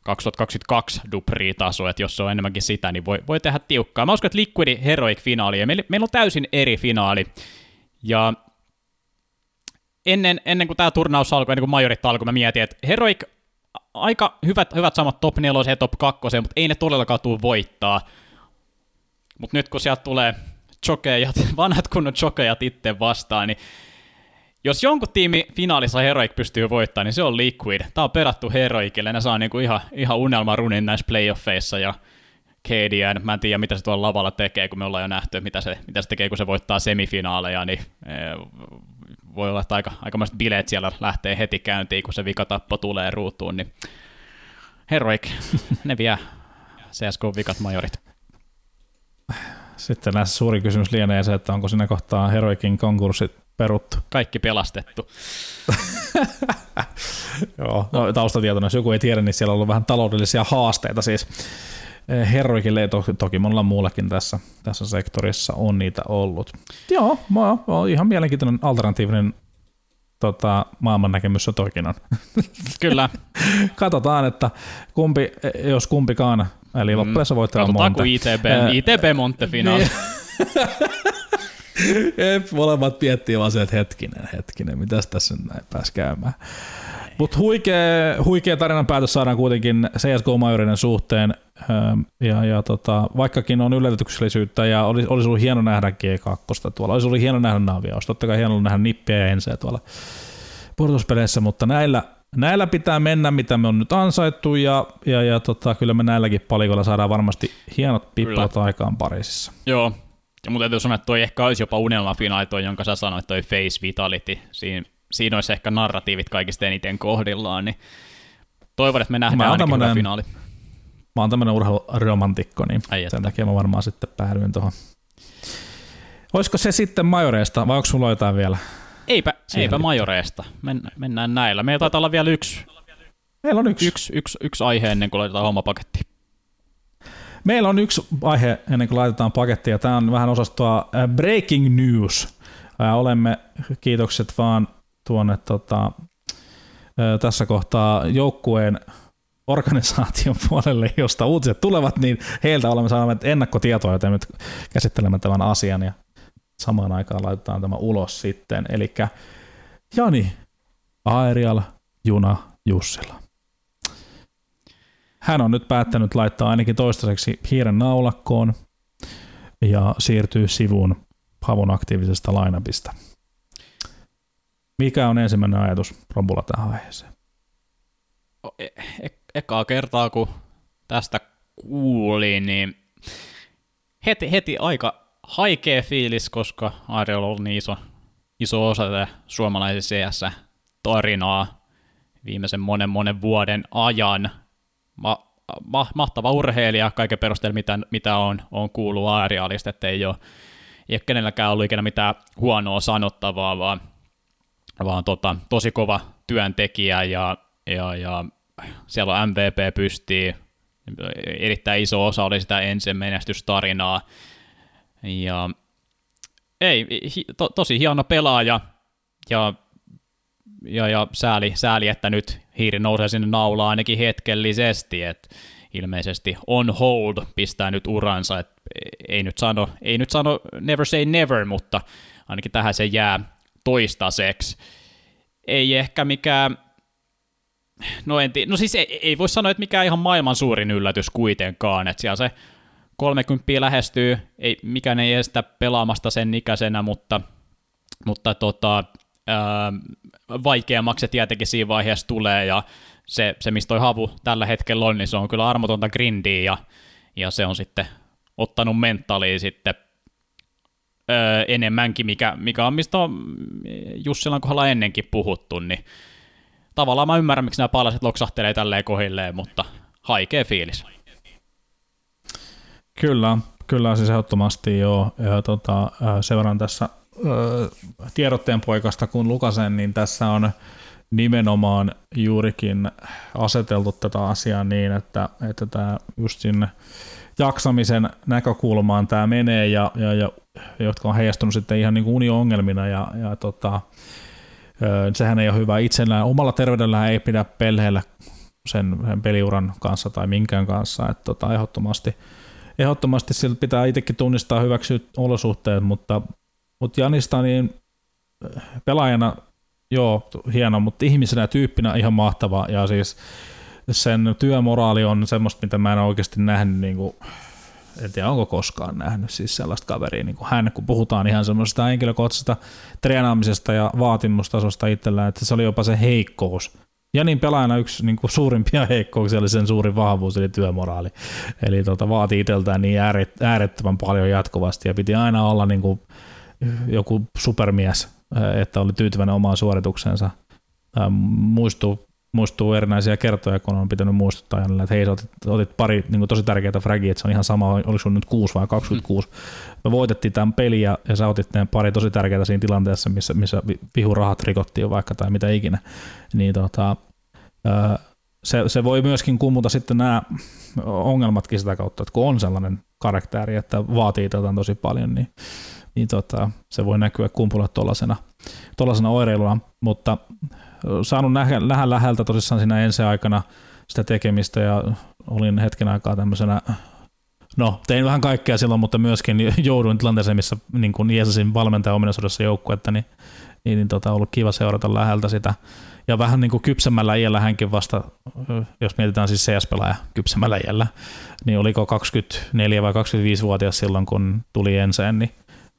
2022 Dupri-taso, että jos se on enemmänkin sitä, niin voi, voi tehdä tiukkaa. Mä uskon, että Liquidi Heroic-finaali, ja meillä, meillä on täysin eri finaali, ja ennen, ennen kuin tämä turnaus alkoi, ennen kuin majorit alkoi, mä mietin, että Heroic aika hyvät, hyvät samat top 4 ja top 2, mutta ei ne todellakaan tule voittaa. Mutta nyt kun sieltä tulee chokejat, <laughs> vanhat kunnon chokejat itse vastaan, niin jos jonkun tiimi finaalissa Heroic pystyy voittamaan, niin se on Liquid. Tämä on perattu Heroicille, ne saa niinku ihan, ihan unelmarunin näissä playoffeissa, ja KDN, mä en tiedä mitä se tuolla lavalla tekee, kun me ollaan jo nähty, mitä se, mitä se tekee, kun se voittaa semifinaaleja, niin e, voi olla, että aika, aikamoiset bileet siellä lähtee heti käyntiin, kun se vikatappo tulee ruutuun, niin Heroic, <laughs> ne vie CSK-vikat majorit. Sitten näissä suuri kysymys lienee se, että onko siinä kohtaa Heroicin konkurssit peruttu. Kaikki pelastettu. <laughs> Joo, no, taustatietona, jos joku ei tiedä, niin siellä on ollut vähän taloudellisia haasteita siis. Eh, Heroikille ja to, toki monella muullakin tässä, tässä sektorissa on niitä ollut. Joo, mä, mä ihan mielenkiintoinen alternatiivinen tota, maailmannäkemys se toikin on. <laughs> Kyllä. Katsotaan, että kumpi, jos kumpikaan, eli mm. loppujen voittaa Monte. Katsotaan, kun ITB, äh, ITB Monte finaali. <laughs> Jep, molemmat miettii vaan se, että hetkinen, hetkinen, mitäs tässä nyt näin pääsi käymään. Mutta huikea, huikea tarinan päätös saadaan kuitenkin CSGO-majorinen suhteen, ähm, ja, ja tota, vaikkakin on yllätyksellisyyttä ja olisi, olisi ollut hieno nähdä G2 tuolla, olisi ollut hieno nähdä Navia, olisi totta kai hieno nähdä Nippiä ja Enseä tuolla pudotuspeleissä, mutta näillä, näillä pitää mennä, mitä me on nyt ansaittu, ja, ja, ja tota, kyllä me näilläkin palikoilla saadaan varmasti hienot pippalot aikaan Pariisissa. Joo, ja mutta täytyy sanoa, että toi ehkä olisi jopa unelmafinaali, toi, jonka sä sanoit, toi Face Vitality. Siinä, siinä olisi ehkä narratiivit kaikista eniten kohdillaan, niin Toivon, että me nähdään ainakin tämmönen, hyvä finaali. Mä oon tämmönen urheiluromantikko, niin Ai sen takia mä varmaan sitten päädyin tuohon. Olisiko se sitten majoreista, vai onko sulla jotain vielä? Eipä, eipä majoreista. Men, mennään näillä. Meillä taitaa olla vielä yksi, Meillä on yksi. Yksi, yksi, yksi aihe ennen kuin laitetaan homma paketti. Meillä on yksi aihe ennen kuin laitetaan pakettia. Tämä on vähän osastoa äh, Breaking News. Äh, olemme, kiitokset vaan tuonne tota, tässä kohtaa joukkueen organisaation <laughs> puolelle, josta uutiset tulevat, niin heiltä olemme saaneet ennakkotietoa, joten nyt käsittelemme tämän asian ja samaan aikaan laitetaan tämä ulos sitten. Eli Jani Aerial Juna Jussila. Hän on nyt päättänyt laittaa ainakin toistaiseksi hiiren naulakkoon ja siirtyy sivuun Pavon aktiivisesta lainapista. Mikä on ensimmäinen ajatus Robulla tähän aiheeseen? E- e- ekaa kertaa, kun tästä kuulin, niin heti, heti aika haikea fiilis, koska Ariel on niin iso, iso osa tätä suomalaisen CS-tarinaa viimeisen monen monen vuoden ajan. Ma, ma, mahtava urheilija kaiken perusteella, mitä, mitä on, on kuullut Arialista, että ei ole, ei ole kenelläkään ollut ikinä mitään huonoa sanottavaa, vaan, vaan tota, tosi kova työntekijä ja, ja, ja siellä on MVP pystyy, erittäin iso osa oli sitä ensin menestystarinaa, ja ei, to, tosi hieno pelaaja, ja, ja, ja sääli, sääli, että nyt hiiri nousee sinne naulaan ainakin hetkellisesti, että ilmeisesti on hold pistää nyt uransa, että ei nyt sano, ei nyt sano never say never, mutta ainakin tähän se jää toistaiseksi. Ei ehkä mikään No, en tii, no siis ei, ei voi sanoa, että mikä ihan maailman suurin yllätys kuitenkaan, että siellä se 30 lähestyy, ei, mikään ei estä pelaamasta sen ikäisenä, mutta, mutta tota, ää, vaikeammaksi se tietenkin siinä vaiheessa tulee, ja se, se mistä toi havu tällä hetkellä on, niin se on kyllä armotonta grindiä, ja, ja se on sitten ottanut mentaaliin sitten öö, enemmänkin, mikä, mikä on, mistä on Jussilan kohdalla ennenkin puhuttu, niin tavallaan mä ymmärrän, miksi nämä palaset loksahtelee tälleen kohilleen, mutta haikea fiilis. Kyllä, kyllä siis ehdottomasti joo. Ja tota, sen verran tässä tiedotteen poikasta kun lukasen, niin tässä on nimenomaan juurikin aseteltu tätä asiaa niin, että, että tämä just sinne jaksamisen näkökulmaan tämä menee ja, ja, ja jotka on heijastunut sitten ihan niin kuin uniongelmina ja, ja tota, sehän ei ole hyvä itsellään. Omalla terveydellään ei pidä pelheillä sen, peliuran kanssa tai minkään kanssa. Että tota, ehdottomasti, ehdottomasti siltä pitää itsekin tunnistaa hyväksyä olosuhteet, mutta, mutta Janista niin pelaajana joo, hieno, mutta ihmisenä tyyppinä ihan mahtava ja siis sen työmoraali on semmoista, mitä mä en oikeasti nähnyt niin kuin en tiedä onko koskaan nähnyt siis sellaista kaveria niin kuin hän, kun puhutaan ihan semmoisesta henkilökohtaisesta treenaamisesta ja vaatimustasosta itsellään, että se oli jopa se heikkous. Ja niin pelaajana yksi niin kuin suurimpia <laughs> heikkouksia oli sen suuri vahvuus, eli työmoraali. Eli tota, vaati itseltään niin äärettömän paljon jatkuvasti ja piti aina olla niin kuin joku supermies, että oli tyytyväinen omaan suoritukseensa. Muistuu muistuu erinäisiä kertoja, kun on pitänyt muistuttaa Janille, että hei, otit, otit pari niin tosi tärkeää fragia, että se on ihan sama, oliko sun nyt 6 vai 26. Mm. Me voitettiin tämän pelin ja, ja sä otit ne pari tosi tärkeää siinä tilanteessa, missä, missä vihurahat rikottiin vaikka tai mitä ikinä. Niin tota, se, se voi myöskin kummuta sitten nämä ongelmatkin sitä kautta, että kun on sellainen karakteri, että vaatii tätä tosi paljon, niin, niin tota, se voi näkyä kumpulla tuollaisena oireiluna, mutta saanut nähdä, nähdä läheltä tosissaan siinä ensi aikana sitä tekemistä ja olin hetken aikaa tämmöisenä No, tein vähän kaikkea silloin, mutta myöskin jouduin tilanteeseen, missä niin kuin Jeesusin valmentajan ominaisuudessa joukkuetta, niin, niin, niin tota, ollut kiva seurata läheltä sitä. Ja vähän niin kuin kypsemmällä iällä hänkin vasta, jos mietitään siis CS-pelaaja kypsemmällä iällä, niin oliko 24 vai 25-vuotias silloin, kun tuli enseen, niin,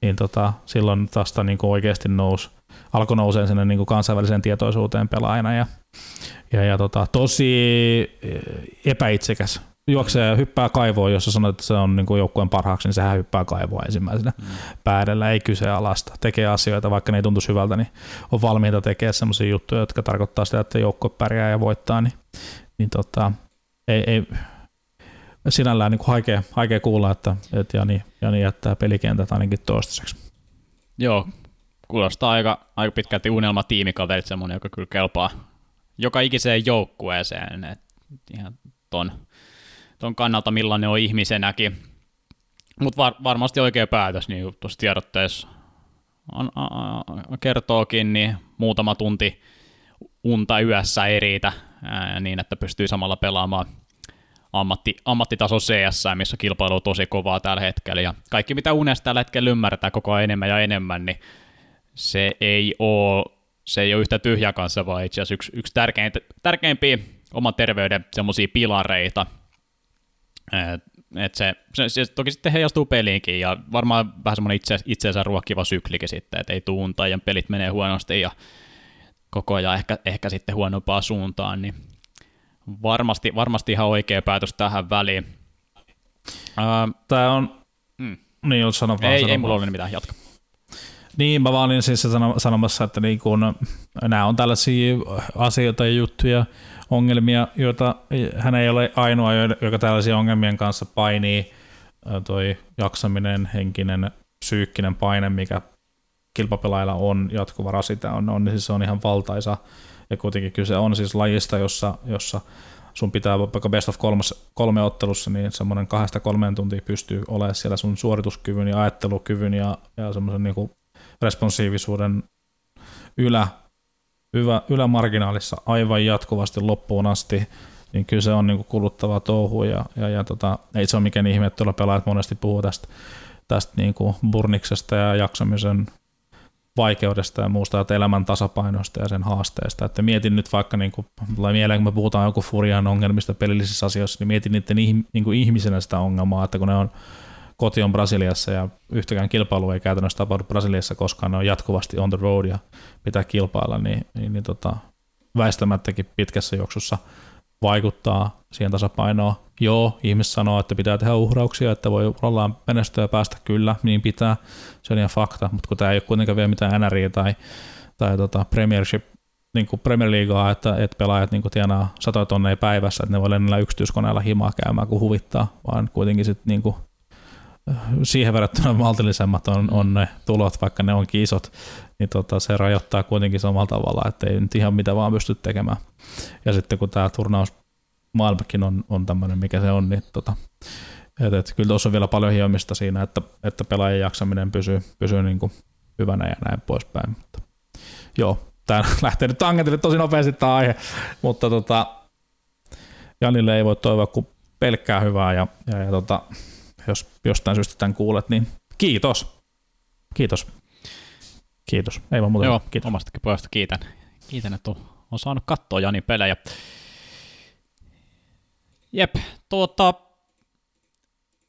niin tota, silloin tästä niin kuin oikeasti nousi alkoi nousee sinne niin kuin kansainväliseen tietoisuuteen pelaajana ja, ja, ja tota, tosi eh, epäitsekäs. Juoksee ja hyppää kaivoon, jos sanoit, että se on niin kuin joukkueen parhaaksi, niin sehän hyppää kaivoa ensimmäisenä mm. päädellä, ei kyseenalaista. Tekee asioita, vaikka ne ei tuntuisi hyvältä, niin on valmiita tekemään sellaisia juttuja, jotka tarkoittaa sitä, että joukkue pärjää ja voittaa, niin, niin tota, ei, ei, sinällään niin kuin haikea, haikea kuulla, että, että Jani, Jani jättää pelikentät ainakin toistaiseksi. Joo, kuulostaa aika, aika pitkälti unelma tiimikaverit, semmoinen, joka kyllä kelpaa joka ikiseen joukkueeseen. Et ihan ton, ton kannalta, millainen on ihmisenäkin. Mutta var, varmasti oikea päätös, niin tuossa tiedotteessa on, a, a, kertookin, niin muutama tunti unta yössä ei riitä ää, niin, että pystyy samalla pelaamaan ammatti, ammattitaso CS, missä kilpailu on tosi kovaa tällä hetkellä. Ja kaikki, mitä unesta tällä hetkellä ymmärretään koko ajan enemmän ja enemmän, niin se ei ole, se ei ole yhtä tyhjä kanssa, vaan itse asiassa yksi, yksi tärkeimpiä, tärkeimpiä oman terveyden semmoisia pilareita. Et, et se, se, se, toki sitten heijastuu peliinkin ja varmaan vähän semmoinen itse, itseensä ruokkiva syklikin sitten, että ei tuunta ja pelit menee huonosti ja koko ajan ehkä, ehkä sitten huonompaa suuntaan, niin varmasti, varmasti ihan oikea päätös tähän väliin. Tämä on, mm. niin sano vaan, ei, sano ei mulla ole mitään, jatka. Niin, mä vaan olin siis sanomassa, että niin kun, nämä on tällaisia asioita ja juttuja, ongelmia, joita hän ei ole ainoa, joka tällaisia ongelmien kanssa painii. Toi jaksaminen, henkinen, psyykkinen paine, mikä kilpapelailla on jatkuva rasite, on, on, niin siis se on ihan valtaisa. Ja kuitenkin kyse on siis lajista, jossa, jossa sun pitää vaikka best of kolmas, kolme ottelussa, niin semmoinen kahdesta kolmeen tuntia pystyy olemaan siellä sun suorituskyvyn ja ajattelukyvyn ja, ja semmoisen niin responsiivisuuden ylä, ylä, ylämarginaalissa aivan jatkuvasti loppuun asti, niin kyllä se on niin kuluttava touhu ja, ja, ja tota, ei se ole mikään ihme, että tuolla pelaajat monesti puhuu tästä, tästä niin kuin burniksesta ja jaksamisen vaikeudesta ja muusta, että elämän tasapainosta ja sen haasteesta. Että mietin nyt vaikka, niin kuin, mieleen, kun me puhutaan joku Furian ongelmista pelillisissä asioissa, niin mietin niiden niin kuin ihmisenä sitä ongelmaa, että kun ne on koti on Brasiliassa ja yhtäkään kilpailu ei käytännössä tapahdu Brasiliassa, koska ne on jatkuvasti on the road ja pitää kilpailla, niin, niin, niin tota, väistämättäkin pitkässä juoksussa vaikuttaa siihen tasapainoon. Joo, ihmiset sanoo, että pitää tehdä uhrauksia, että voi ollaan menestyä ja päästä kyllä, niin pitää, se on ihan fakta, mutta kun tämä ei ole kuitenkaan vielä mitään NRI tai, tai tota Premiership, niin kuin Premier Leaguea, että, että pelaajat niin tienaa satoja tonneja päivässä, että ne voi lennellä yksityiskoneella himaa käymään, kun huvittaa, vaan kuitenkin sitten niin siihen verrattuna maltillisemmat on, on ne tulot, vaikka ne onkin isot, niin tota, se rajoittaa kuitenkin samalla tavalla, että ei nyt ihan mitä vaan pysty tekemään. Ja sitten kun tämä turnaus maailmakin on, on tämmöinen, mikä se on, niin tota, et, et, kyllä tuossa on vielä paljon hiomista siinä, että, että pelaajien jaksaminen pysyy, pysyy niin kuin hyvänä ja näin poispäin. Mutta, joo, tämä <laughs> lähtee nyt tangentille tosi nopeasti tämä aihe, mutta tota, Janille ei voi toivoa kuin pelkkää hyvää ja, ja, ja tota, jos jostain syystä tämän kuulet, niin kiitos. Kiitos. Kiitos. Ei vaan muuta. Joo, kiitos. omastakin puolesta kiitän. Kiitän, että on, on saanut katsoa Jani pelejä. Jep, tuota,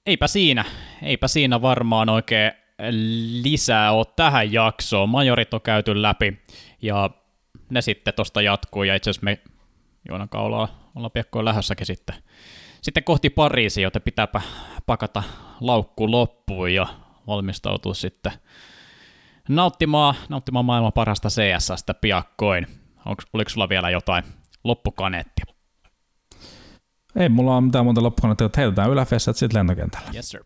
eipä siinä, eipä siinä varmaan oikein lisää ole tähän jaksoon. Majorit on käyty läpi ja ne sitten tosta jatkuu ja itse asiassa me Joonan ollaan, ollaan piakkoin lähössäkin sitten, sitten kohti Pariisia, joten pitääpä pakata laukku loppuun ja valmistautua sitten nauttimaan, nauttimaan maailman parasta CSstä piakkoin. Onko, oliko sulla vielä jotain loppukaneettia? Ei mulla ole mitään muuta loppukaneettia, että heitetään yläfessat sitten lentokentällä. Yes sir.